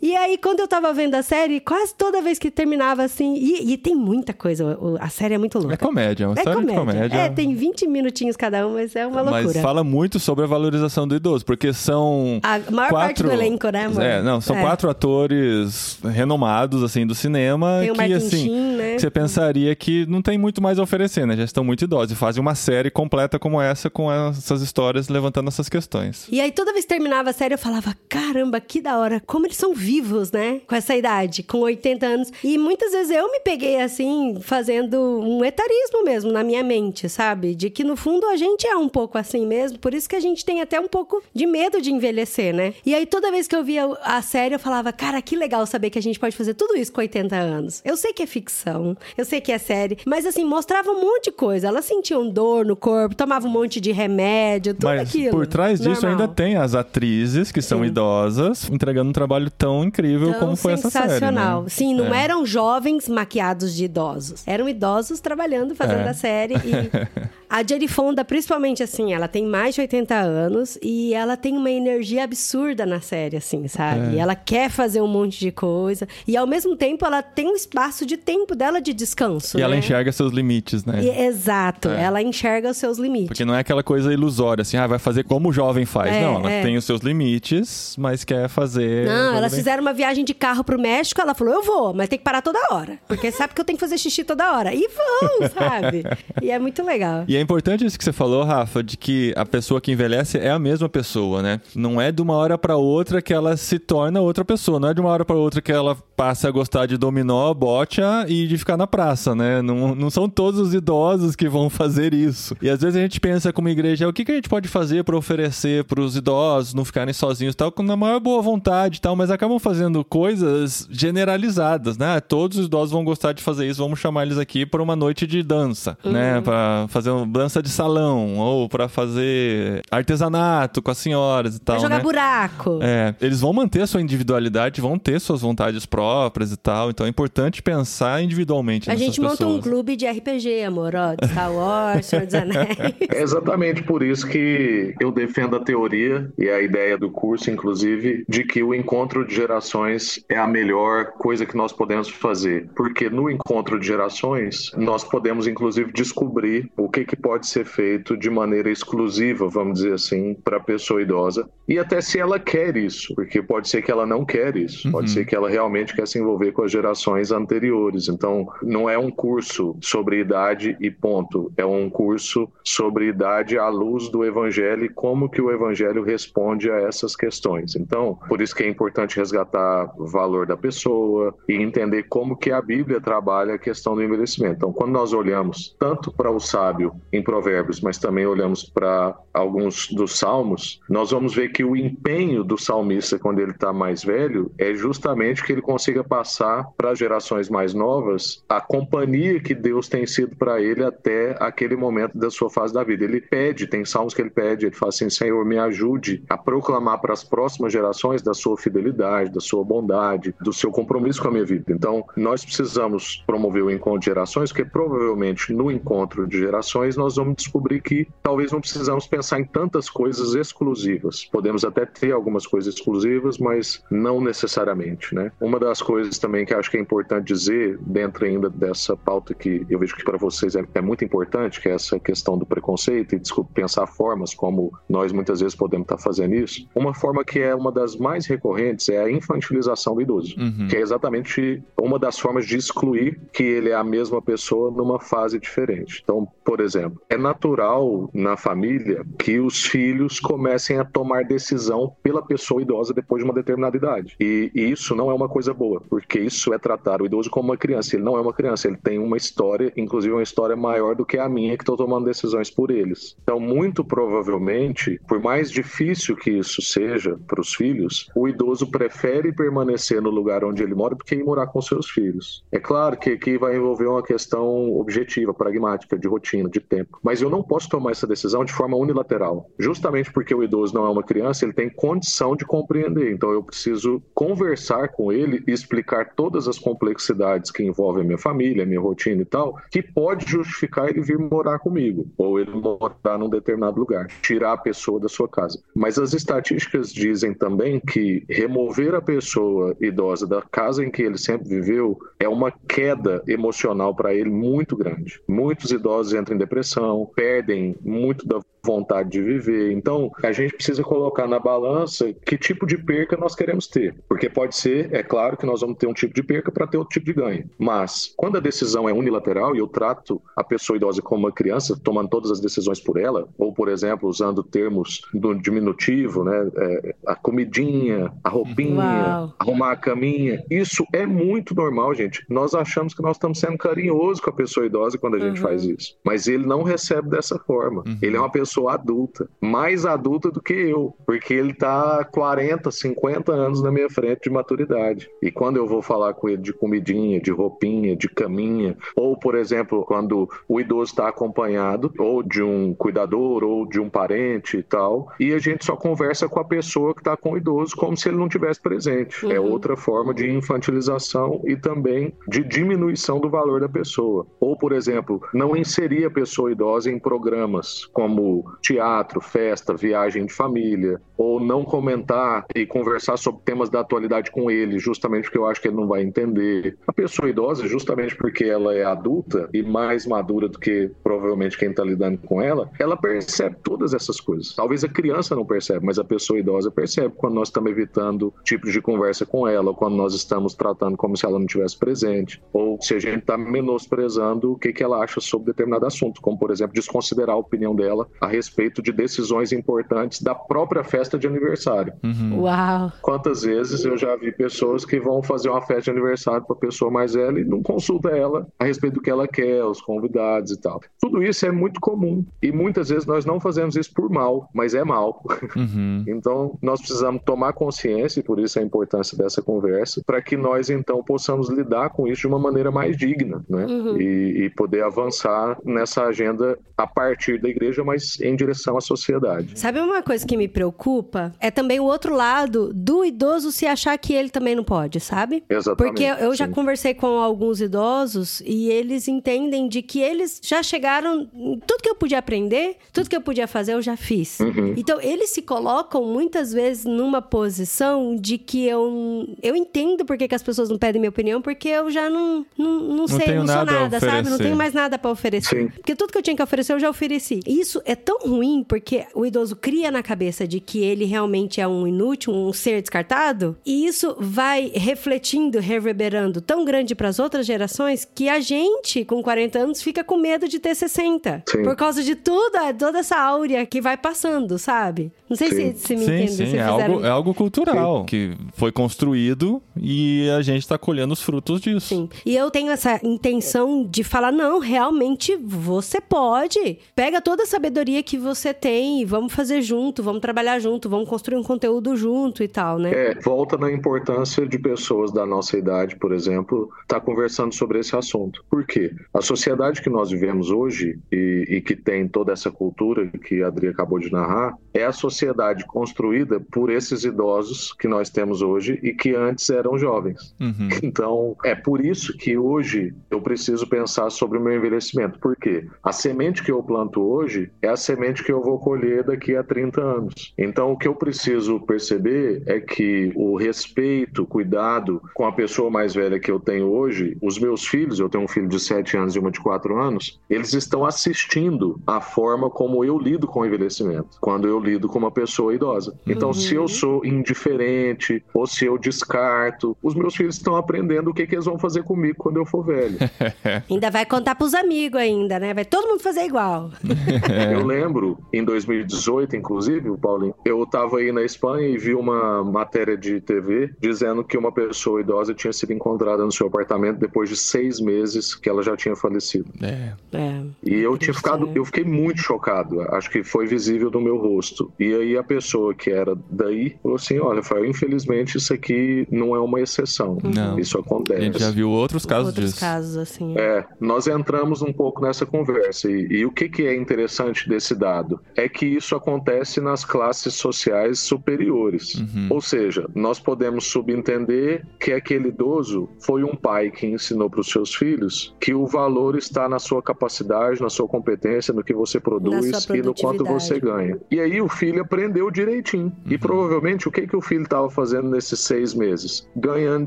E aí, quando eu tava vendo a série, quase toda vez que terminava assim. E, e tem muita coisa, a série é muito louca. É comédia, é uma é história comédia. de comédia. É, tem 20 minutinhos cada um, mas é uma loucura. Mas fala muito sobre a valorização do idoso, porque são. A maior quatro... parte do elenco, né, amor? É, não, são é. quatro atores renomados, assim, do cinema. Tem o que, Martin assim, Sheen, né? que você pensaria que não tem muito mais a oferecer, né? Já estão muito idosos. E fazem uma série completa como essa, com essas histórias levantando essas questões. E aí, toda vez que terminava a série, eu falava: caramba, que da hora, como eles são vivos, né? Com essa idade, com 80 anos. E muitas vezes eu me peguei assim, fazendo um etarismo mesmo na minha mente, sabe? De que no fundo a gente é um pouco assim mesmo, por isso que a gente tem até um pouco de medo de envelhecer, né? E aí toda vez que eu via a série, eu falava: cara, que legal saber que a gente pode fazer tudo isso com 80 anos. Eu sei que é ficção, eu sei que é série, mas assim, mostrava um monte de coisa. Elas sentiam dor no corpo, tomavam um monte de remédio, tudo Mas aquilo. por trás disso Normal. ainda tem as atrizes que são Sim. idosas entregando um trabalho tão incrível Tão como foi essa série. sensacional. né? Sim, não É. eram jovens maquiados de idosos. Eram idosos trabalhando, fazendo É. a série. E a Jodie Fonda, principalmente assim, ela tem mais de 80 anos e ela tem uma energia absurda na série, assim, sabe? É. Ela quer fazer um monte de coisa. E ao mesmo tempo, ela tem um espaço de tempo dela de descanso. E ela né? enxerga seus limites, né? E- exato, É. ela enxerga os seus limites. Porque não é aquela coisa ilusória, assim, ah, vai fazer como o jovem faz. É, não, ela é. tem os seus limites, mas quer fazer. Não, coisa elas fizeram uma viagem de carro pro México, ela falou, eu vou, mas tem que parar toda hora. Porque sabe que eu tenho que fazer xixi toda hora. E vão, sabe? E é muito legal. E é importante isso que você falou, Rafa, de que a pessoa que envelhece é a mesma pessoa, né? Não é de uma hora pra outra que ela se torna outra pessoa. Não é de uma hora pra outra que ela passa a gostar de dominó, bocha e de ficar na praça, né? Não, não são todos os idosos que vão fazer isso. E às vezes a gente pensa como igreja, o que, que a gente pode fazer pra oferecer pros idosos não ficarem sozinhos e tal, com a maior boa vontade e tal, mas acabam fazendo coisas generalizadas, né? Todos os idosos vão gostar de fazer isso, vamos chamar eles aqui para uma noite de dança, né? Pra fazer uma dança de salão ou pra fazer artesanato com as senhoras e tal, Pra jogar né? buraco. É, eles vão manter a sua individualidade, vão ter suas vontades próprias e tal, então é importante pensar individualmente A gente monta um pessoas. clube de RPG, amor, ó, de Star Wars, Senhor dos Anéis. É exatamente por isso que eu defendo a teoria e a ideia do curso, inclusive, de que o encontro de gerações é a melhor coisa que nós podemos fazer. Porque no encontro de gerações, nós podemos, inclusive, descobrir o que, que pode ser feito de maneira exclusiva, vamos dizer assim, para a pessoa idosa. E até se ela quer isso, porque pode ser que ela não quer isso, pode ser que ela realmente quer se envolver com as gerações anteriores. Então, não é um curso sobre idade e ponto. É um curso sobre idade à luz do evangelho e como que o evangelho responde a essas questões. Então, por isso que é importante resgatar o valor da pessoa e entender como que a Bíblia trabalha a questão do envelhecimento. Então, quando nós olhamos tanto para o sábio em Provérbios, mas também olhamos para alguns dos salmos, nós vamos ver que o empenho do salmista quando ele está mais velho é justamente que ele consiga passar para as gerações mais novas a companhia que Deus tem sido para ele até aquele momento da sua fase da vida. Ele pede, tem salmos que ele pede, ele fala assim: Senhor, me ajude a proclamar para as próximas gerações da sua fidelidade, da sua bondade, do seu compromisso com a minha vida. Então, nós precisamos promover o encontro de gerações, porque provavelmente no encontro de gerações nós vamos descobrir que talvez não precisamos pensar em tantas coisas exclusivas. Podemos até ter algumas coisas exclusivas, mas não necessariamente, né? Uma das coisas também que acho que é importante dizer dentro ainda dessa pauta que eu vejo que para vocês é, é, muito importante, que é essa questão do preconceito e desculpe, pensar formas como nós muitas vezes podemos estar fazendo isso. Uma forma que é uma das mais recorrentes é a infantilização do idoso, uhum. que é exatamente uma das formas de excluir que ele é a mesma pessoa numa fase diferente. Então, por exemplo, é natural na família que os filhos comecem a tomar decisão pela pessoa idosa depois de uma determinada idade. E, e isso não é uma coisa boa, porque isso é tratar o idoso como uma criança. Ele não é uma criança, ele tem uma história, inclusive uma história maior do que a minha, que estou tomando decisões por eles. Então, muito provavelmente, por mais difícil que isso seja para os filhos, o idoso prefere permanecer no lugar onde ele mora do que ir morar com seus filhos. É claro que aqui vai envolver uma questão objetiva, pragmática, de rotina, de tempo. Mas eu não posso tomar essa decisão de forma unilateral. Justamente porque o idoso não é uma criança, ele tem condição de compreender. Então, eu preciso conversar com ele e explicar todas as complexidades que envolvem a minha família, a minha rotina e tal, que pode justificar ele vir morar comigo, ou ele morar num determinado lugar, tirar a pessoa da sua casa. Mas as estatísticas dizem também que remover a pessoa idosa da casa em que ele sempre viveu é uma queda emocional para ele muito grande. Muitos idosos entram em depressão, perdem muito da vontade de viver. Então, a gente precisa colocar na balança que tipo de perca nós queremos ter. Porque pode ser, é claro que nós vamos ter um tipo de perca para ter outro tipo de ganho. Mas, quando a decisão é unilateral e eu trato a pessoa idosa como uma criança, tomando todas as decisões por ela, ou, por exemplo, usando termos do diminutivo, né? É, a comidinha, a roupinha, Uau. arrumar a caminha, isso é muito normal, gente. Nós achamos que nós estamos sendo carinhosos com a pessoa idosa quando a gente uhum. faz isso. Mas ele não recebe dessa forma. Uhum. Ele é uma pessoa pessoa adulta, mais adulta do que eu, porque ele tá 40, 50 anos na minha frente de maturidade. E quando eu vou falar com ele de comidinha, de roupinha, de caminha, ou por exemplo, quando o idoso está acompanhado ou de um cuidador ou de um parente e tal, e a gente só conversa com a pessoa que está com o idoso como se ele não tivesse presente. É uhum. É outra forma de infantilização e também de diminuição do valor da pessoa. Ou, por exemplo, não inserir a pessoa idosa em programas como teatro, festa, viagem de família, ou não comentar e conversar sobre temas da atualidade com ele, justamente porque eu acho que ele não vai entender. A pessoa idosa, justamente porque ela é adulta e mais madura do que provavelmente quem está lidando com ela, ela percebe todas essas coisas. Talvez a criança não percebe, mas a pessoa idosa percebe quando nós estamos evitando tipos de conversa com ela, ou quando nós estamos tratando como se ela não tivesse presente, ou se a gente está menosprezando o que, que ela acha sobre determinado assunto, como por exemplo desconsiderar a opinião dela a respeito de decisões importantes da própria festa de aniversário. Uhum. Uau! Quantas vezes eu já vi pessoas que vão fazer uma festa de aniversário para a pessoa mais velha e não consulta ela a respeito do que ela quer, os convidados e tal. Tudo isso é muito comum e muitas vezes nós não fazemos isso por mal, mas é mal. Uhum. então nós precisamos tomar consciência e por isso a importância dessa conversa para que nós então possamos lidar com isso de uma maneira mais digna, né? Uhum. E, e poder avançar nessa agenda a partir da igreja, mas em direção à sociedade. Sabe uma coisa que me preocupa? É também o outro lado do idoso se achar que ele também não pode, sabe? Exatamente. Porque eu já conversei com alguns idosos e eles entendem de que eles já chegaram. Tudo que eu podia aprender, tudo que eu podia fazer, eu já fiz. Uhum. Então, eles se colocam muitas vezes numa posição de que eu, eu entendo porque que as pessoas não pedem minha opinião, porque eu já não, não, não, não sei, não sou nada, sabe? Não tenho mais nada para oferecer. Sim. Porque tudo que eu tinha que oferecer, eu já ofereci. Isso é tão ruim porque o idoso cria na cabeça de que ele realmente é um inútil, um ser descartado, e isso vai refletindo, reverberando tão grande para as outras gerações que a gente, com 40 anos, fica com medo de ter 60. Sim. Por causa de tudo, toda essa áurea que vai passando, sabe? Não sei se, se me entende. Sim, sim. É, algo, é algo cultural sim. que foi construído e a gente está colhendo os frutos disso. Sim. E eu tenho essa intenção de falar: não, realmente você pode. Pega toda a sabedoria que você tem e vamos fazer junto, vamos trabalhar junto, vamos construir um conteúdo junto e tal, né? É, volta na importância de pessoas da nossa idade, por exemplo, estar tá conversando sobre esse assunto. Por quê? A sociedade que nós vivemos hoje e, e que tem toda essa cultura que a Adri acabou de narrar, é a sociedade construída por esses idosos que nós temos hoje e que antes eram jovens. Uhum. Então, é por isso que hoje eu preciso pensar sobre o meu envelhecimento. Por quê? A semente que eu planto hoje é a semente que eu vou colher daqui a 30 anos. Então, o que eu preciso perceber é que o respeito, cuidado com a pessoa mais velha que eu tenho hoje, os meus filhos, eu tenho um filho de 7 anos e uma de 4 anos, eles estão assistindo a forma como eu lido com o envelhecimento, quando eu lido com uma pessoa idosa. Então, uhum. se eu sou indiferente ou se eu descarto, os meus filhos estão aprendendo o que, que eles vão fazer comigo quando eu for velho. ainda vai contar pros amigos ainda, né? Vai todo mundo fazer igual. eu lembro, em 2018, inclusive, Paulinho, eu estava aí na Espanha e vi uma matéria de TV dizendo que uma pessoa idosa tinha sido encontrada no seu apartamento depois de seis meses que ela já tinha falecido. É. é e eu tinha ficado, eu fiquei muito chocado. Acho que foi visível no meu rosto. E aí a pessoa que era daí falou assim: olha, Rafael, infelizmente isso aqui não é uma exceção. Não. Isso acontece. A gente já viu outros casos outros disso. casos, assim. É, nós entramos um pouco nessa conversa. E, e, o que, que é interessante desse dado? É que isso acontece nas classes sociais superiores. Uhum. Ou seja, nós podemos subentender que aquele idoso foi um pai que ensinou para os seus filhos que o valor está na sua capacidade, na sua competência, no que você produz e no quanto você ganha. E aí o filho aprendeu direitinho. Uhum. E provavelmente o que, que o filho estava fazendo nesses seis meses? Ganhando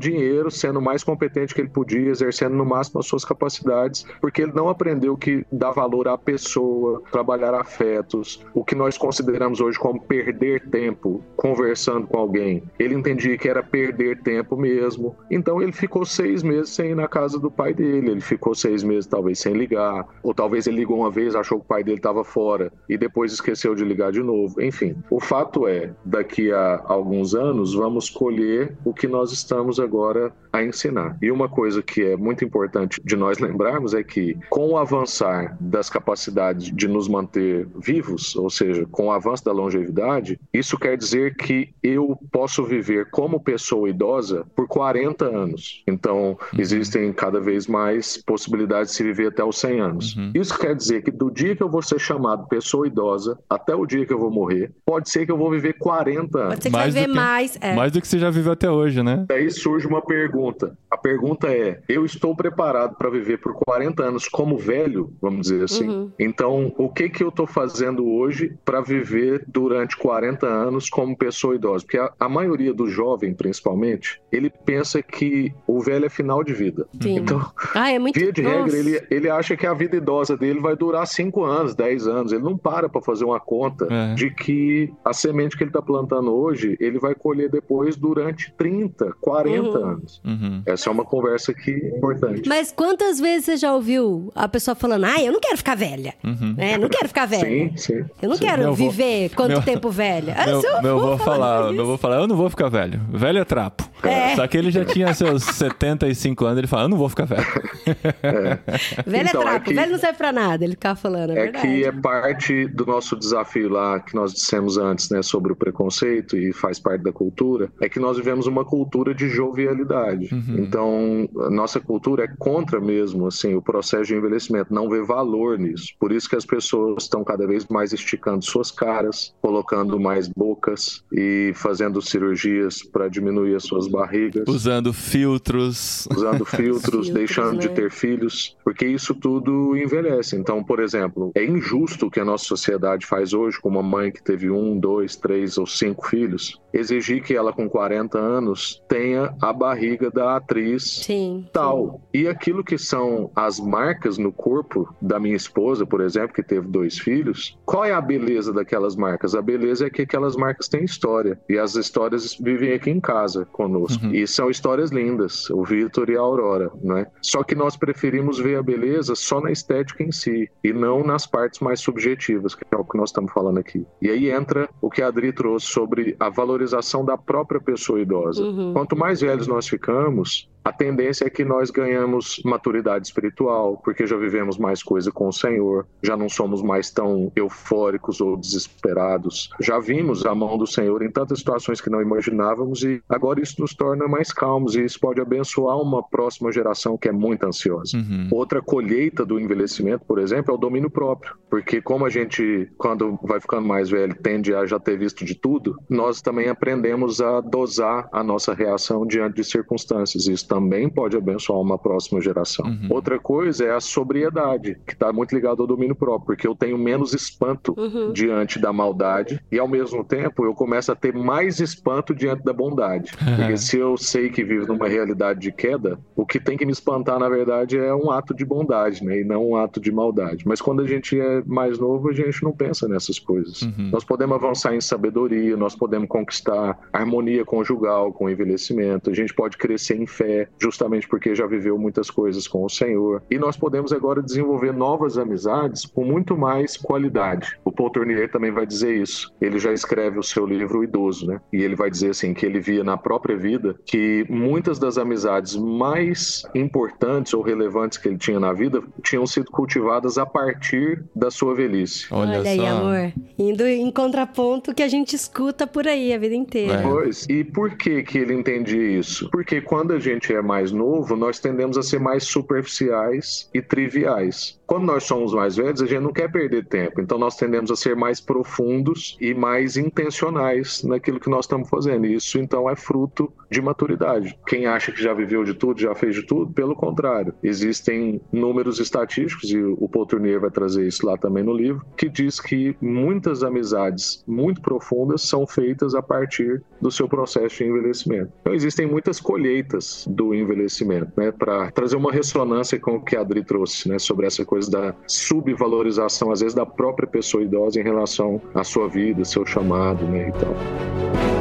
dinheiro, sendo mais competente que ele podia, exercendo no máximo as suas capacidades, porque ele não aprendeu que dá valor à pessoa, trabalhar afetos, o que nós consideramos hoje como perder tempo conversando com alguém. Ele entendia que era perder tempo mesmo. Então ele ficou seis meses sem ir na casa do pai dele. Ele ficou seis meses talvez sem ligar, ou talvez ele ligou uma vez, achou que o pai dele estava fora e depois esqueceu de ligar de novo. Enfim, o fato é, daqui a alguns anos vamos colher o que nós estamos agora a ensinar. E uma coisa que é muito importante de nós lembrarmos é que com o avançar das capacidades de nos manter vivos, ou seja, com o avanço da longevidade, isso quer dizer que eu posso viver como pessoa idosa por 40 anos. Então, uhum. existem cada vez mais possibilidades de se viver até os 100 anos. Uhum. Isso quer dizer que do dia que eu vou ser chamado pessoa idosa até o dia que eu vou morrer, pode ser que eu vou viver 40 anos. Pode ser que mais vai viver mais. É. Mais do que você já viveu até hoje, né? Daí surge uma pergunta. A pergunta é: eu estou preparado para viver por 40 anos como velho, vamos dizer assim? Uhum. Então, o que que eu estou fazendo hoje para viver durante 40 anos como pessoa idosa? Porque a, a, maioria do jovem, principalmente, ele pensa que o velho é final de vida. Sim. Então, ah, é muito... via de Nossa. regra, ele, ele acha que a vida idosa dele vai durar 5 anos, 10 anos. Ele não para para fazer uma conta é. de que a semente que ele está plantando hoje, ele vai colher depois durante 30, 40 uhum. anos. Uhum. Essa é uma conversa que é importante. Mas quantas vezes você já ouviu a pessoa falando, ah, eu não quero ficar velha. Uhum. É, não quero ficar velha. Sim, sim. Eu não sim. quero meu viver vou, quanto meu, tempo velha. Ah, meu, eu meu vou falar, meu vou falar, eu não vou ficar velho. Velho é trapo. É. Só que ele já tinha seus 75 anos, ele fala, eu não vou ficar velho. É. Velho Então, é é trapo, que- velho não serve pra nada, ele ficava falando, é, É verdade. que é parte do nosso desafio lá que nós dissemos antes, né, sobre o preconceito e faz parte da cultura, é que nós vivemos uma cultura de jovialidade. Uhum. Então, a nossa cultura é contra mesmo assim o processo de envelhecimento, não vê valor nisso. Por isso que as pessoas estão cada vez mais esticando suas caras, colocando mais bocas e fazendo cirurgias para diminuir as suas barrigas. Usando filtros. usando filtros, Filtros, deixando de né? ter filhos, porque isso tudo envelhece. Então, por exemplo, é injusto o que a nossa sociedade faz hoje com uma mãe que teve um, dois, três ou cinco filhos, exigir que ela com 40 anos tenha a barriga da atriz Sim. tal. E aquilo que são as marcas no corpo da minha esposa, por exemplo, que teve dois filhos, qual é a beleza daquelas marcas? A beleza é que aquelas marcas têm história. E as histórias vivem aqui em casa conosco. Uhum. E são histórias lindas, o Vitor e a Aurora, né? Só que nós preferimos ver a beleza só na estética em si e não nas partes mais subjetivas, que é o que nós estamos falando aqui. E aí entra o que a Adri trouxe sobre a valorização da própria pessoa idosa. Uhum. Quanto mais velhos nós ficamos, a tendência é que nós ganhamos maturidade espiritual, porque já vivemos mais coisa com o Senhor, já não somos mais tão eufóricos ou desesperados. Já vimos a mão do Senhor em tantas situações que não imaginávamos e agora isso nos torna mais calmos e isso pode abençoar uma próxima geração que é muito ansiosa. Uhum. Outra colheita do envelhecimento, por exemplo, é o domínio próprio, porque como a gente, quando vai ficando mais velho, tende a já ter visto de tudo, nós também aprendemos a dosar a nossa reação diante de circunstâncias. Isso também pode abençoar uma próxima geração. Uhum. Outra coisa é a sobriedade, que está muito ligado ao domínio próprio, porque eu tenho menos espanto uhum. diante da maldade e, ao mesmo tempo, eu começo a ter mais espanto diante da bondade. Uhum. Porque se eu sei que vivo numa realidade de queda, o que tem que me espantar, na verdade, é um ato de bondade, né? E não um ato de maldade. Mas quando a gente é mais novo, a gente não pensa nessas coisas. Uhum. Nós podemos avançar em sabedoria, nós podemos conquistar harmonia conjugal com o envelhecimento, a gente pode crescer em fé, justamente porque já viveu muitas coisas com o Senhor. E nós podemos agora desenvolver novas amizades com muito mais qualidade. O Paul Tournier também vai dizer isso. Ele já escreve o seu livro O Idoso, né? E ele vai dizer assim que ele via na própria vida que muitas das amizades mais importantes ou relevantes que ele tinha na vida tinham sido cultivadas a partir da sua velhice. Olha, Olha aí, amor. Indo em contraponto que a gente escuta por aí a vida inteira. É. Pois. E por que que ele entendia isso? Porque quando a gente é mais novo, nós tendemos a ser mais superficiais e triviais. Quando nós somos mais velhos, a gente não quer perder tempo, então nós tendemos a ser mais profundos e mais intencionais naquilo que nós estamos fazendo. Isso então é fruto de maturidade. Quem acha que já viveu de tudo, já fez de tudo, pelo contrário, existem números estatísticos e o Paul Tournier vai trazer isso lá também no livro, que diz que muitas amizades muito profundas são feitas a partir do seu processo de envelhecimento. Então existem muitas colheitas do envelhecimento, né, para trazer uma ressonância com o que a Adri trouxe, né, sobre essa coisa da subvalorização às vezes da própria pessoa idosa em relação à sua vida, seu chamado, né, e tal.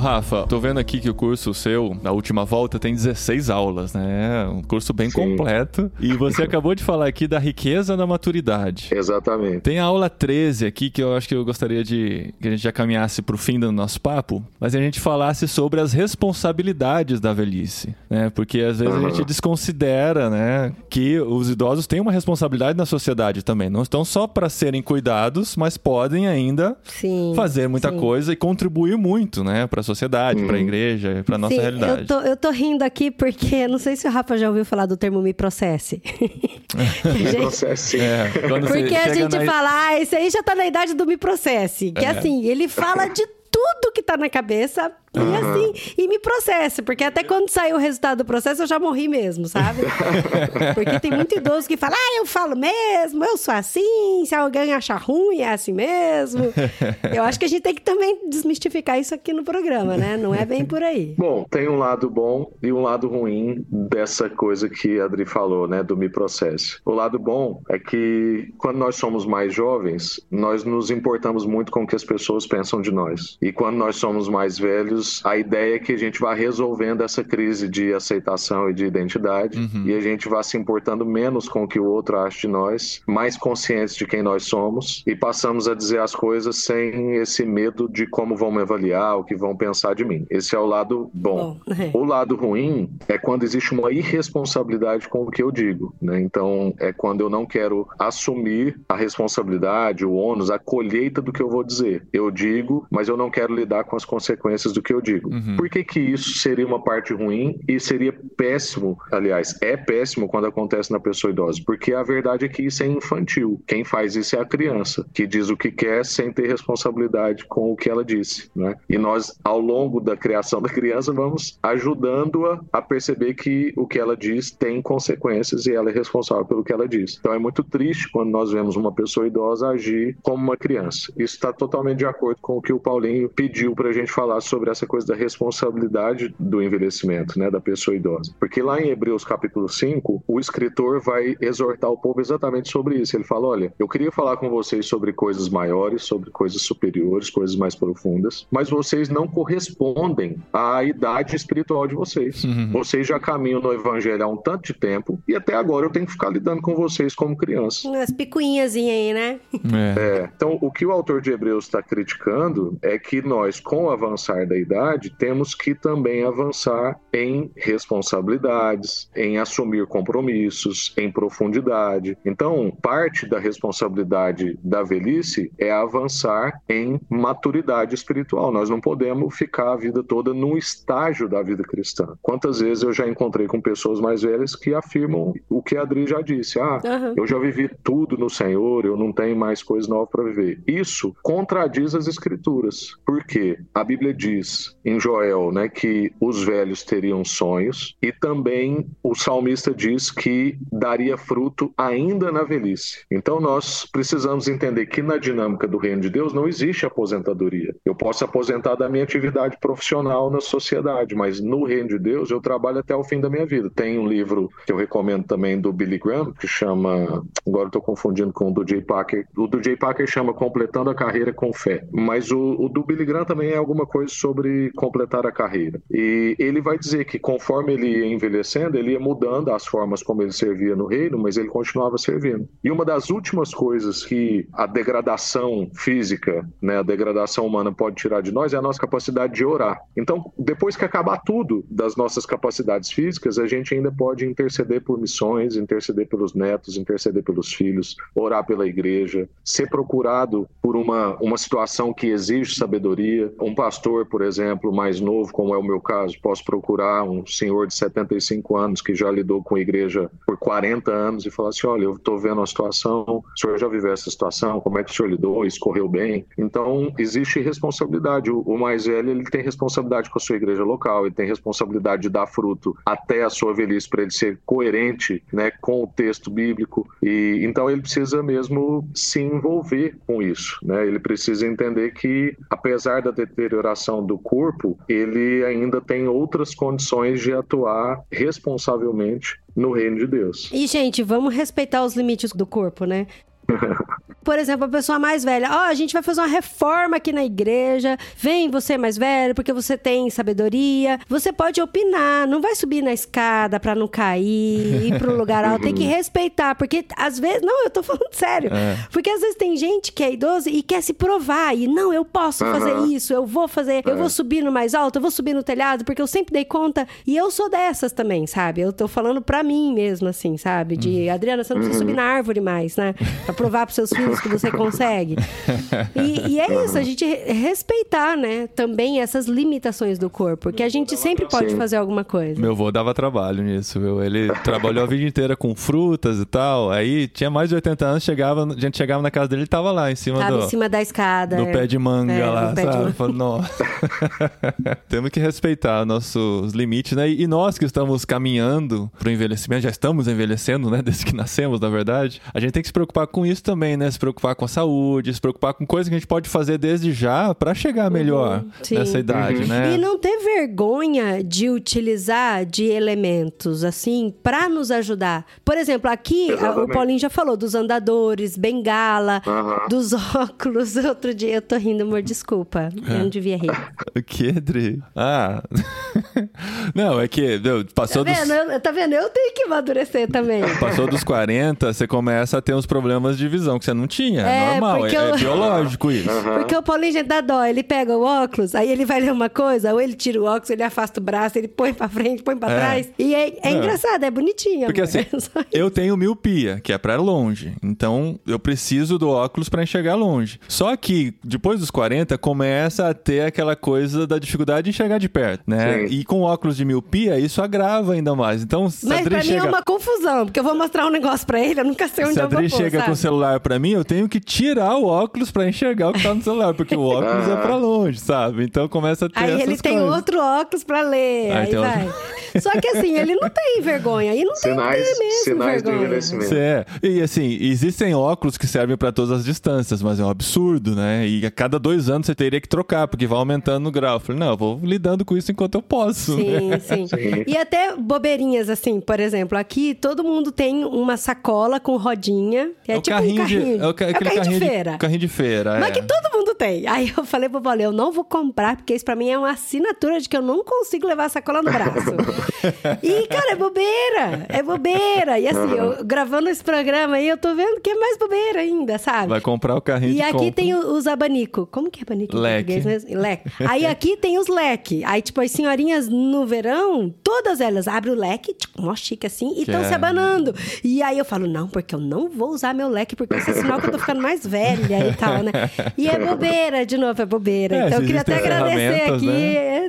Rafa, tô vendo aqui que o curso seu, na última volta, tem 16 aulas, né? Um curso bem Sim. completo. E você acabou de falar aqui da riqueza da maturidade. Exatamente. Tem a aula 13 aqui que eu acho que eu gostaria de que a gente já caminhasse pro fim do nosso papo, mas a gente falasse sobre as responsabilidades da velhice, né? Porque às vezes uhum. a gente desconsidera, né, que os idosos têm uma responsabilidade na sociedade também. Não estão só para serem cuidados, mas podem ainda sim, fazer muita sim. coisa e contribuir muito, né, para sociedade, hum. para a igreja, para nossa Sim, realidade. Eu tô, eu tô rindo aqui porque não sei se o Rafa já ouviu falar do termo me processe. me processe. É, porque a gente na... fala, ah, esse aí já tá na idade do me processe. Que é. assim, ele fala de tudo que tá na cabeça e uhum. assim, e me processe, porque até quando saiu o resultado do processo eu já morri mesmo, sabe? porque tem muito idoso que fala, ah, eu falo mesmo, eu sou assim, se alguém achar ruim, é assim mesmo. eu acho que a gente tem que também desmistificar isso aqui no programa, né? Não é bem por aí. Bom, tem um lado bom e um lado ruim dessa coisa que a Adri falou, né, do me processe. O lado bom é que quando nós somos mais jovens, nós nos importamos muito com o que as pessoas pensam de nós. E quando nós somos mais velhos, a ideia é que a gente vá resolvendo essa crise de aceitação e de identidade uhum. e a gente vá se importando menos com o que o outro acha de nós, mais conscientes de quem nós somos e passamos a dizer as coisas sem esse medo de como vão me avaliar, o que vão pensar de mim. Esse é o lado bom. bom. É. O lado ruim é quando existe uma irresponsabilidade com o que eu digo, né? Então, é quando eu não quero assumir a responsabilidade, o ônus, a colheita do que eu vou dizer. Eu digo, mas eu não quero lidar com as consequências do que que eu digo. Uhum. Por que, que isso seria uma parte ruim e seria péssimo? Aliás, é péssimo quando acontece na pessoa idosa, porque a verdade é que isso é infantil. Quem faz isso é a criança, que diz o que quer sem ter responsabilidade com o que ela disse. Né? E nós, ao longo da criação da criança, vamos ajudando-a a perceber que o que ela diz tem consequências e ela é responsável pelo que ela diz. Então é muito triste quando nós vemos uma pessoa idosa agir como uma criança. Isso está totalmente de acordo com o que o Paulinho pediu para a gente falar sobre essa essa coisa da responsabilidade do envelhecimento, né, da pessoa idosa. Porque lá em Hebreus capítulo 5, o escritor vai exortar o povo exatamente sobre isso. Ele fala: olha, eu queria falar com vocês sobre coisas maiores, sobre coisas superiores, coisas mais profundas, mas vocês não correspondem à idade espiritual de vocês. Uhum. Vocês já caminham no evangelho há um tanto de tempo e até agora eu tenho que ficar lidando com vocês como crianças. Umas picuinhas aí, né? É. é. Então, o que o autor de Hebreus está criticando é que nós, com o avançar da idade, temos que também avançar em responsabilidades, em assumir compromissos, em profundidade. Então, parte da responsabilidade da velhice é avançar em maturidade espiritual. Nós não podemos ficar a vida toda num estágio da vida cristã. Quantas vezes eu já encontrei com pessoas mais velhas que afirmam o que a Adri já disse: ah, uhum. eu já vivi tudo no Senhor, eu não tenho mais coisa nova para viver. Isso contradiz as Escrituras, porque a Bíblia diz em Joel né, que os velhos teriam sonhos e também o salmista diz que daria fruto ainda na velhice. Então nós precisamos entender que na dinâmica do reino de Deus não existe aposentadoria. Eu posso aposentar da minha atividade profissional na sociedade, mas no reino de Deus eu trabalho até o fim da minha vida. Tem um livro que eu recomendo também do Billy Graham que chama, agora estou confundindo com o do Jay Packer. O do Jay Packer chama Completando a Carreira com Fé, mas o, o do Billy Graham também é alguma coisa sobre completar a carreira. E ele vai dizer que conforme ele ia envelhecendo, ele ia mudando as formas como ele servia no reino, mas ele continuava servindo. E uma das últimas coisas que a degradação física, né, a degradação humana pode tirar de nós é a nossa capacidade de orar. Então, depois que acabar tudo das nossas capacidades físicas, a gente ainda pode interceder por missões, interceder pelos netos, interceder pelos filhos, orar pela igreja, ser procurado por uma, uma situação que exige sabedoria. Um pastor, por exemplo, mais novo, como é o meu caso, posso procurar um senhor de 75 anos que já lidou com a igreja por 40 anos e falar assim: olha, eu estou vendo a situação, o senhor já viveu essa situação, como é que o senhor lidou, escorreu bem? Então, existe responsabilidade. O mais velho ele tem responsabilidade com a sua igreja local, ele tem responsabilidade de dar fruto até a sua velhice para ele ser coerente né, com o texto bíblico. E então ele precisa mesmo se envolver com isso. Né? Ele precisa entender que, apesar da deterioração do corpo, ele ainda tem outras condições de atuar responsavelmente no reino de Deus. E, gente, vamos respeitar os limites do corpo, né? Por exemplo, a pessoa mais velha, ó, oh, a gente vai fazer uma reforma aqui na igreja. Vem você mais velho, porque você tem sabedoria. Você pode opinar, não vai subir na escada para não cair, ir um lugar alto, tem que respeitar, porque às vezes, não, eu tô falando sério. É. Porque às vezes tem gente que é idoso e quer se provar e não, eu posso uhum. fazer isso, eu vou fazer, é. eu vou é. subir no mais alto, eu vou subir no telhado, porque eu sempre dei conta e eu sou dessas também, sabe? Eu tô falando para mim mesmo assim, sabe? De, uhum. Adriana, você não precisa uhum. subir na árvore mais, né? Pra provar pros seus filhos que você consegue. E, e, é isso, a gente respeitar, né, também essas limitações do corpo, porque a gente sempre pode fazer alguma coisa. Meu avô dava trabalho nisso, viu? Ele trabalhou a vida inteira com frutas e tal, aí tinha mais de 80 anos, chegava, a gente chegava na casa dele, ele tava lá em cima tava do... em cima da escada. No é. pé de manga é, lá, sabe? Manga. Falei, nossa. Temos que respeitar nossos limites, né? E nós que estamos caminhando pro envelhecimento, já estamos envelhecendo, né? Desde que nascemos, na verdade, a gente tem que se preocupar com isso também, né? Se preocupar com a saúde, se preocupar com coisas que a gente pode fazer desde já para chegar uhum, melhor uhum, nessa idade, uhum. né? E não ter vergonha de utilizar de elementos assim para nos ajudar. Por exemplo, aqui a, o Paulinho já falou dos andadores, bengala, uhum. dos óculos. Outro dia eu tô rindo, amor, desculpa. É. Eu não devia rir. o que, Dri? Ah. não, é que passou tá vendo? dos... Eu, tá vendo? Eu tenho que amadurecer também. Passou dos 40, você começa a ter uns problemas de visão que você não tinha. É, normal, é, é, biológico isso. Uhum. Porque o Paulinho, gente, dá dó. Ele pega o óculos, aí ele vai ler uma coisa, ou ele tira o óculos, ele afasta o braço, ele põe pra frente, põe pra é. trás. E é, é engraçado, é bonitinho. Porque amor. assim, eu tenho miopia, que é pra longe. Então, eu preciso do óculos para enxergar longe. Só que, depois dos 40, começa a ter aquela coisa da dificuldade de enxergar de perto, né? Sim. E com óculos de miopia, isso agrava ainda mais. Então, Mas pra mim chega... é uma confusão, porque eu vou mostrar um negócio pra ele, eu nunca sei onde a eu vou pôr, chega sabe? com celular pra mim, eu tenho que tirar o óculos pra enxergar o que tá no celular, porque o óculos é pra longe, sabe? Então começa a ter Aí essas ele tem coisas. outro óculos pra ler, Aí aí, tem vai. Só que assim, ele não tem vergonha, e não Sinais, tem mesmo sinais do vergonha. envelhecimento. É. E assim, existem óculos que servem pra todas as distâncias, mas é um absurdo, né? E a cada dois anos você teria que trocar, porque vai aumentando o grau. Eu falei, não, eu vou lidando com isso enquanto eu posso. né? Sim, sim, Sim. E até bobeirinhas, assim, por exemplo, aqui todo mundo tem uma sacola com rodinha, que é, o tipo carrinho um carrinho. de. É o, ca- É aquele carrinho de carrinho feira. carrinho de feira. Mas é. que todo mundo tem. Aí eu falei pro Paulo, eu não vou comprar, porque isso pra mim é uma assinatura de que eu não consigo levar a sacola no braço. e, cara, é bobeira. É bobeira. E assim, eu gravando esse programa aí, eu tô vendo que é mais bobeira ainda, sabe? Vai comprar o carrinho E de aqui compra. tem os abanico. Como que é abanico em Leque. português mesmo? Leque. Aí aqui tem os leque. Aí, tipo, as senhorinhas no verão, todas elas abrem o leque, tipo, mó chique assim, e estão Que se é. abanando. E aí eu falo, não, porque eu não vou usar meu leque, porque isso é sinal que eu tô ficando mais velha e tal, né? E é bobeira, de novo, é bobeira. É, então eu queria até agradecer aqui, né?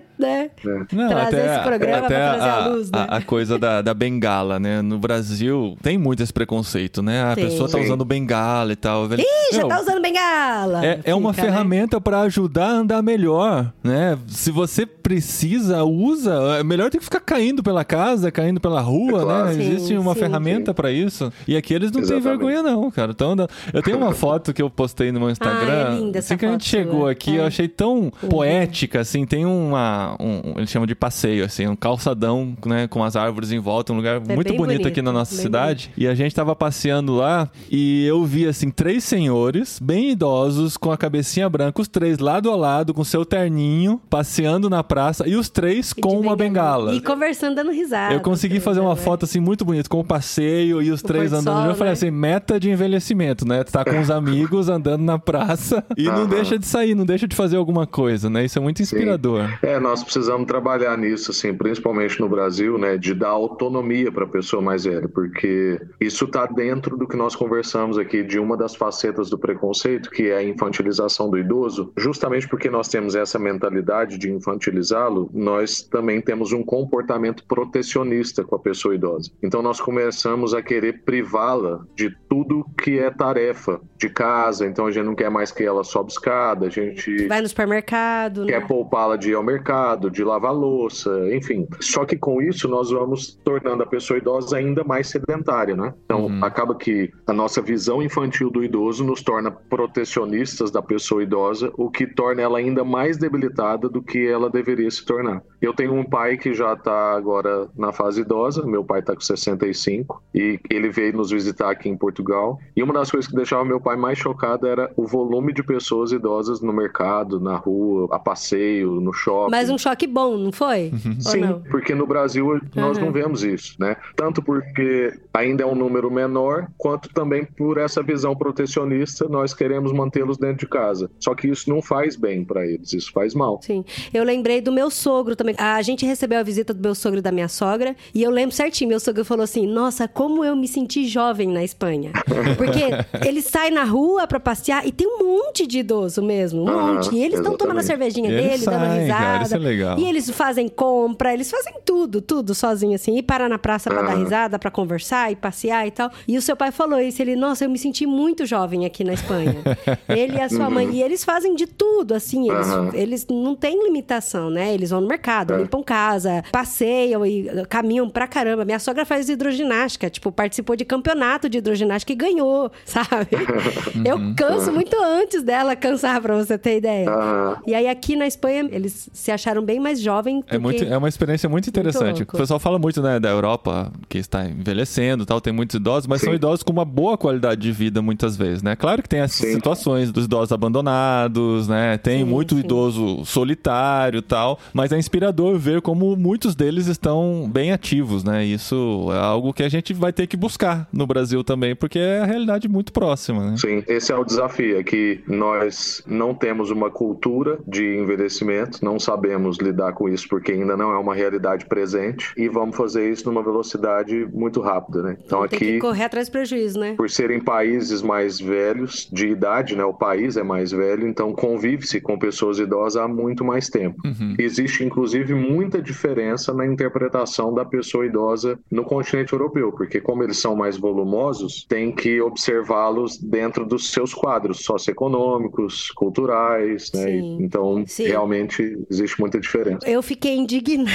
Não, trazer até, esse programa até pra trazer a, a luz, né? a, a coisa da, da bengala, né? No Brasil tem muito esse preconceito, né? A Tem. pessoa tá usando bengala e tal. Ih, já Meu, tá usando bengala! É, é uma né? ferramenta pra ajudar a andar melhor, né? Se você precisa, usa. É melhor do que ficar caindo pela casa, caindo pela rua, É claro. né? Sim, Existe uma sim. ferramenta pra isso. E aqui eles não têm Exatamente. vergonha, não, cara. Então, eu tenho uma foto que eu postei no meu Instagram. Ah, é linda essa assim que a gente chegou sua. aqui, É. eu achei tão poética, assim. Tem uma. Um, eles chamam de passeio, assim, um calçadão, né? Com as árvores em volta, um lugar muito É bem bonito, bonito, aqui na nossa cidade. E a gente tava passeando lá e eu vi, assim, três senhores bem idosos com a cabecinha branca, os três lado a lado, com seu terninho, passeando na praça e os três E com uma bengala. E conversando, dando risada. Eu consegui fazer uma foto assim muito bonita, com o passeio e os O três andando. sol, eu falei né? assim, meta de envelhecimento, né? Tá com os amigos andando na praça e não deixa de sair, não deixa de fazer alguma coisa, né? Isso é muito inspirador. É, nós precisamos trabalhar nisso, assim, principalmente no Brasil, né, de dar autonomia para a pessoa mais velha, porque isso está dentro do que nós conversamos aqui de uma das facetas do preconceito, que é a infantilização do idoso. Justamente porque nós temos essa mentalidade de infantilizá-lo, nós também temos um comportamento protecionista com a pessoa idosa. Então nós começamos a querer privá-la de tudo que é tarefa de casa. Então a gente não quer mais que ela sobe escada, a gente Vai no supermercado, né? quer poupá-la de ir ao mercado, de lavar louça, enfim. Só que com isso nós vamos tornando a pessoa idosa ainda mais sedentária, né? Então Uhum. acaba que a nossa visão infantil do idoso nos torna protecionistas da pessoa idosa, o que torna ela ainda mais debilitada do que ela deveria se tornar. Eu tenho um pai que já está agora na fase idosa, meu pai está com 65 e ele veio nos visitar aqui em Portugal. E uma das coisas que deixava meu pai mais chocado era o volume de pessoas idosas no mercado, na rua, a passeio, no shopping. Mas um choque bom, não foi? Ou Sim, não? porque no Brasil nós Uhum. não vemos isso, né? Tanto porque ainda é um número menor, quanto também por essa visão protecionista, nós queremos mantê-los dentro de casa. Só que isso não faz bem para eles, isso faz mal. Sim. Eu lembrei do meu sogro também. A gente recebeu a visita do meu sogro e da minha sogra. E eu lembro certinho. Meu sogro falou assim: Nossa, como eu me senti jovem na Espanha. Porque eles saem na rua pra passear e tem um monte de idoso mesmo. Um Aham, monte. E eles estão tomando a cervejinha E dele, dando saem, risada. cara, isso é legal. E eles fazem compra, eles fazem tudo, tudo sozinho assim. E parar na praça pra dar Aham. risada, pra conversar e passear e tal. E o seu pai falou isso. Ele, nossa, eu me senti muito jovem aqui na Espanha. ele e a sua mãe. E eles fazem de tudo, assim. Eles, eles não têm limitação, né? Eles vão no mercado, É. limpam casa, passeiam e uh, caminham pra caramba. Minha sogra faz hidroginástica, tipo, participou de campeonato de hidroginástica e ganhou, sabe? Eu canso muito antes dela cansar, pra você ter ideia. E aí aqui na Espanha, eles se acharam bem mais jovens É, muito, que... é uma experiência muito interessante. louco. o pessoal fala muito né, da Europa, que está envelhecendo tal, tem muitos idosos, mas Sim. são idosos com uma boa qualidade de vida muitas vezes, né? Claro que tem as Sim. situações dos idosos abandonados, né? Tem Sim, muito sim. idoso solitário e tal, mas é inspirador ver como muitos deles estão bem ativos, né? Isso é algo que a gente vai ter que buscar no Brasil também, porque é a realidade muito próxima, né? Sim, esse é o desafio, é que nós não temos uma cultura de envelhecimento, não sabemos lidar com isso porque ainda não é uma realidade presente e vamos fazer isso numa velocidade muito rápida, né? Então Tem que aqui correr atrás do prejuízo, né? por serem países mais velhos de idade, né? O país é mais velho, então convive-se com pessoas idosas há muito mais tempo. Uhum. Existe inclusive inclusive, muita diferença na interpretação da pessoa idosa no continente europeu, porque como eles são mais volumosos, tem que observá-los dentro dos seus quadros socioeconômicos, culturais, né? Sim. Então, Sim. realmente existe muita diferença. Eu fiquei indignada.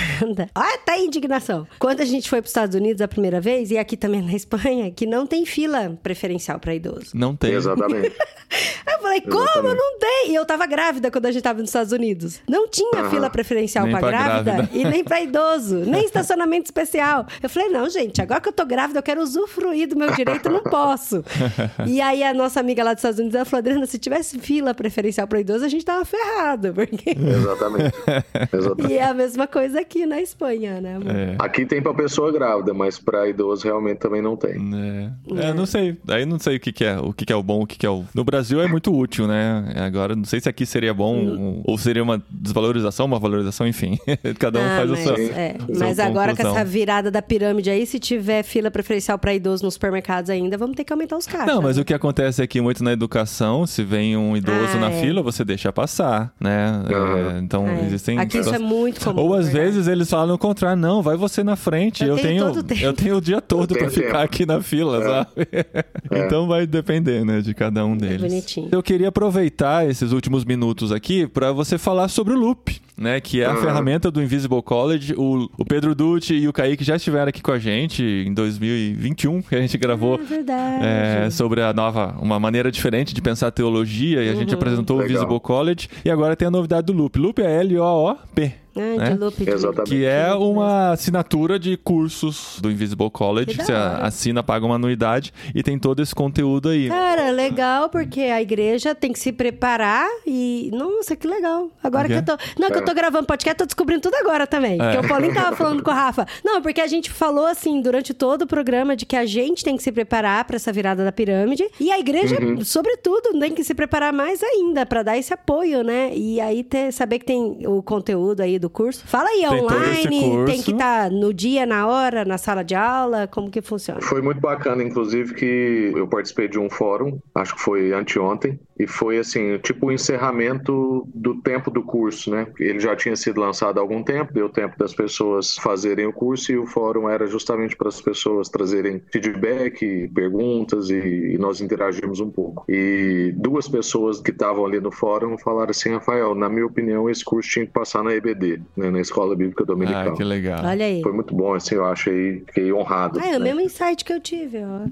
Ah, tá aí indignação. Quando a gente foi para os Estados Unidos a primeira vez, e aqui também na Espanha, que não tem fila preferencial para idoso. Não tem. Exatamente. Eu falei, como Exatamente. não tem? E eu tava grávida quando a gente tava nos Estados Unidos. Não tinha Aham. fila preferencial Nem pra pra grávida, grávida. e nem pra idoso, nem estacionamento especial. Eu falei, não, gente, agora que eu tô grávida, eu quero usufruir do meu direito, eu não posso. e aí a nossa amiga lá dos Estados Unidos, ela falou, Adriana, se tivesse fila preferencial pra idoso, a gente tava ferrado, porque... Exatamente. Exatamente. e é a mesma coisa aqui na Espanha, né? É. Aqui tem para pessoa grávida, mas para idoso realmente também não tem. É. É, não sei. Aí não sei o que, que é, o que, que é o bom, o que, que é o. No Brasil é muito útil, né? Agora, não sei se aqui seria bom Hum. ou seria uma desvalorização, uma valorização, enfim. Cada um Ah, faz mas, o seu. é. Mas agora com conclusão. essa virada da pirâmide aí, se tiver fila preferencial pra idoso nos supermercados ainda, vamos ter que aumentar os caixas. Não, mas o que acontece aqui muito na educação, se vem um idoso Ah, na é. fila, você deixa passar, né? É, então, É. existem... Aqui isso é muito comum. Ou às verdade. vezes eles falam o contrário, não, vai você na frente, Eu eu, tenho tenho, eu tenho o dia todo tenho ficar tempo. aqui na fila, É. sabe? então vai depender, né, de cada um deles. bonitinho. Eu queria aproveitar esses últimos minutos aqui pra você falar sobre o Loop, né, que é a Aham. ferramenta do Invisible College. O, o Pedro Dutti e o Kaique já estiveram aqui com a gente em 2021, que a gente gravou É verdade. é, sobre a nova, uma maneira diferente de pensar teologia e a gente apresentou o Legal. Visible College e agora tem a novidade do Loop. Loop é L-O-O-P. Ah, né? Exatamente. Que é uma assinatura de cursos do Invisible College. Que Você assina, paga uma anuidade e tem todo esse conteúdo aí. Cara, legal, porque a igreja tem que se preparar e. Nossa, que legal. Agora Por que eu tô. Não, que eu tô gravando podcast, tô descobrindo tudo agora também. É. Porque o Paulinho tava falando com o Rafa. Não, porque a gente falou assim durante todo o programa de que a gente tem que se preparar pra essa virada da pirâmide. E a igreja, Uhum. sobretudo, tem que se preparar mais ainda pra dar esse apoio, né? E aí ter, saber que tem o conteúdo aí do curso. Fala aí, é Tem online, tem que estar no dia, na hora, na sala de aula, como que funciona? Foi muito bacana, inclusive, que eu participei de um fórum, acho que foi anteontem, e foi assim, tipo o encerramento do tempo do curso, né? Ele já tinha sido lançado há algum tempo, deu tempo das pessoas fazerem o curso e o fórum era justamente para as pessoas trazerem feedback, perguntas e, e nós interagimos um pouco. E duas pessoas que estavam ali no fórum falaram assim, Rafael, na minha opinião, esse curso tinha que passar na EBD, né? na Escola Bíblica Dominical. Ah, que legal. Olha aí. Foi muito bom, assim, eu achei, fiquei honrado. Ah, é o né? mesmo insight que eu tive, ó.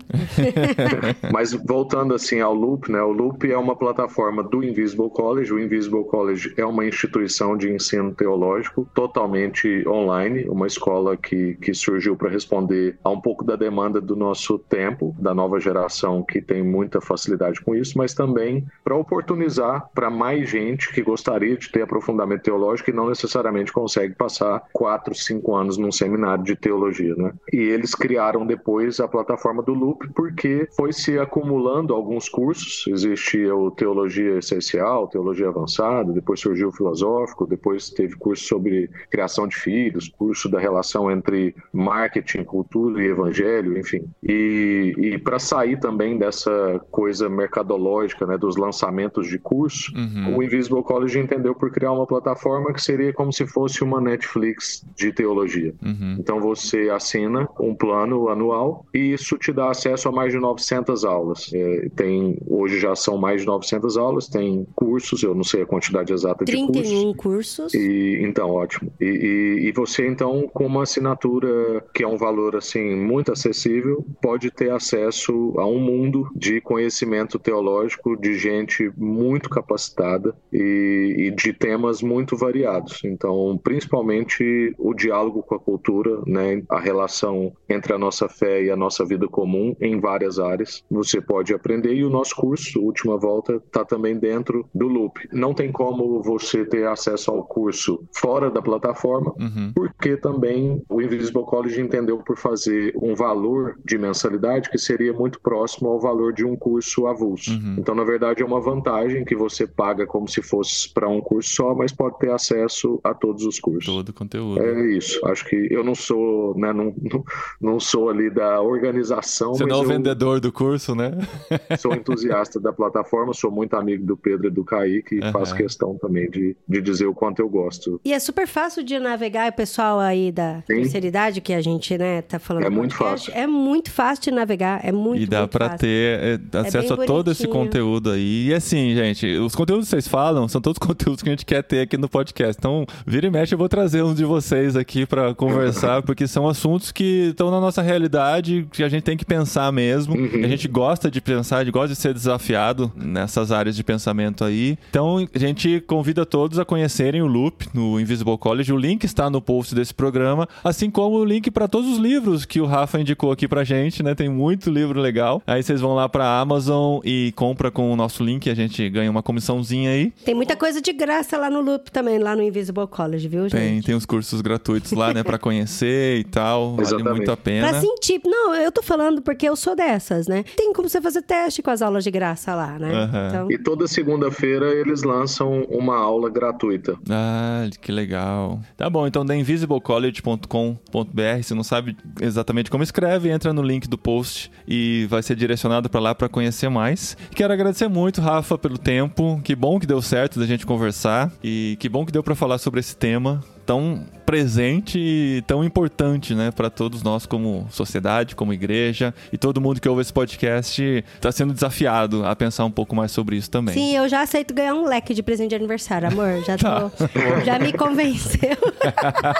Mas voltando assim ao Loop, né? O Loop é uma plataforma do Invisible College. O Invisible College é uma instituição de ensino teológico totalmente online, uma escola que, que surgiu para responder a um pouco da demanda do nosso tempo, da nova geração que tem muita facilidade com isso, mas também para oportunizar para mais gente que gostaria de ter aprofundamento teológico e não necessariamente consegue passar quatro, cinco anos num seminário de teologia, né? E eles criaram depois a plataforma do Loop porque foi se acumulando alguns cursos. Existia o Teologia Essencial, Teologia Avançada, depois surgiu o Filosófico, depois teve curso sobre criação de filhos, curso da relação entre marketing, cultura e evangelho, enfim. E, e para sair também dessa coisa mercadológica, né, dos lançamentos de curso, Uhum. o Invisible College entendeu por criar uma plataforma que seria como se fosse uma Netflix de teologia. Uhum. Então você assina um plano anual e isso te dá acesso a mais de 900 aulas. É, tem hoje já são mais de 900 aulas, tem cursos, eu não sei a quantidade exata de cursos. 31 cursos. E, então, ótimo. E, e- e você, então, com uma assinatura que é um valor, assim, muito acessível, pode ter acesso a um mundo de conhecimento teológico de gente muito capacitada e, e de temas muito variados. Então, principalmente o diálogo com a cultura, né, a relação entre a nossa fé e a nossa vida comum em várias áreas. Você pode aprender e o nosso curso, Última Volta, está também dentro do Loop. Não tem como você ter acesso ao curso fora da plataforma, Uhum. porque também o Invisible College entendeu por fazer um valor de mensalidade que seria muito próximo ao valor de um curso avulso. Uhum. Então, na verdade, é uma vantagem que você paga como se fosse para um curso só, mas pode ter acesso a todos os cursos. Todo o conteúdo. É isso. Acho que eu não sou, né, não, não, não sou ali da organização, Você não é o vendedor do curso, né? sou entusiasta da plataforma, sou muito amigo do Pedro e do Kaique e Aham. faço questão também de, de dizer o quanto eu gosto. E é super fácil de navegar, o pessoal aí da Sim. terceira idade que a gente, né, tá falando. É muito fácil. É muito fácil de navegar, é muito E dá fácil. ter é, acesso bem a todo esse conteúdo aí. E assim, gente, os conteúdos que vocês falam são todos conteúdos que a gente quer ter aqui no podcast. Então, vira e mexe, eu vou trazer um de vocês aqui pra conversar, porque são assuntos que estão na nossa realidade, que a gente tem que pensar mesmo. Uhum. A gente gosta de pensar, a gente gosta de ser desafiado nessas áreas de pensamento aí. Então, a gente convida todos a conhecerem o Loop no Invisible College. O link está no post desse programa, assim como o link para todos os livros que o Rafa indicou aqui pra gente, né? Tem muito livro legal. Aí vocês vão lá pra Amazon e compra com o nosso link, a gente ganha uma comissãozinha aí. Tem muita coisa de graça lá no Loop também, lá no Invisible College, viu, Tem, gente? tem os cursos gratuitos lá, né, Pra conhecer e tal. Vale Exatamente. muito a pena. Pra sentir. Não, eu tô falando porque eu sou dessas, né? Tem como você fazer teste com as aulas de graça lá, né? Aham. Então, E toda segunda-feira eles lançam uma aula gratuita. Ah, que legal. Tá bom, então da invisiblecollege.com.br, se não sabe exatamente como escreve, entra no link do post e vai ser direcionado pra lá pra conhecer mais. Quero agradecer muito, Rafa, pelo tempo. Que bom que deu certo da gente conversar e que bom que deu pra falar sobre esse tema tão presente e tão importante, né, para todos nós como sociedade, como igreja e todo mundo que ouve esse podcast tá sendo desafiado a pensar um pouco mais sobre isso também. sim, eu já aceito ganhar um leque de presente de aniversário, amor. Já tô. Tá. já me convenceu.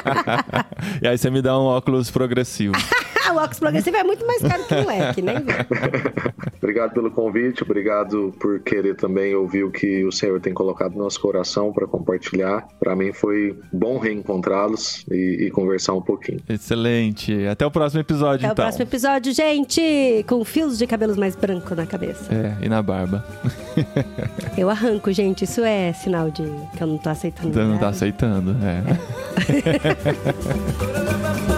e aí você me dá um óculos progressivo. o óculos progressivo é muito mais caro que um leque, nem vem. Obrigado pelo convite, obrigado por querer também ouvir o que o Senhor tem colocado no nosso coração para compartilhar. Para mim foi bom reencontrá-los e, e conversar um pouquinho. Excelente. Até o próximo episódio, Até o então. próximo episódio, gente! Com fios de cabelos mais brancos na cabeça. É, e na barba. Eu arranco, gente. Isso é sinal de que eu não tô aceitando. Você não tá aceitando, é.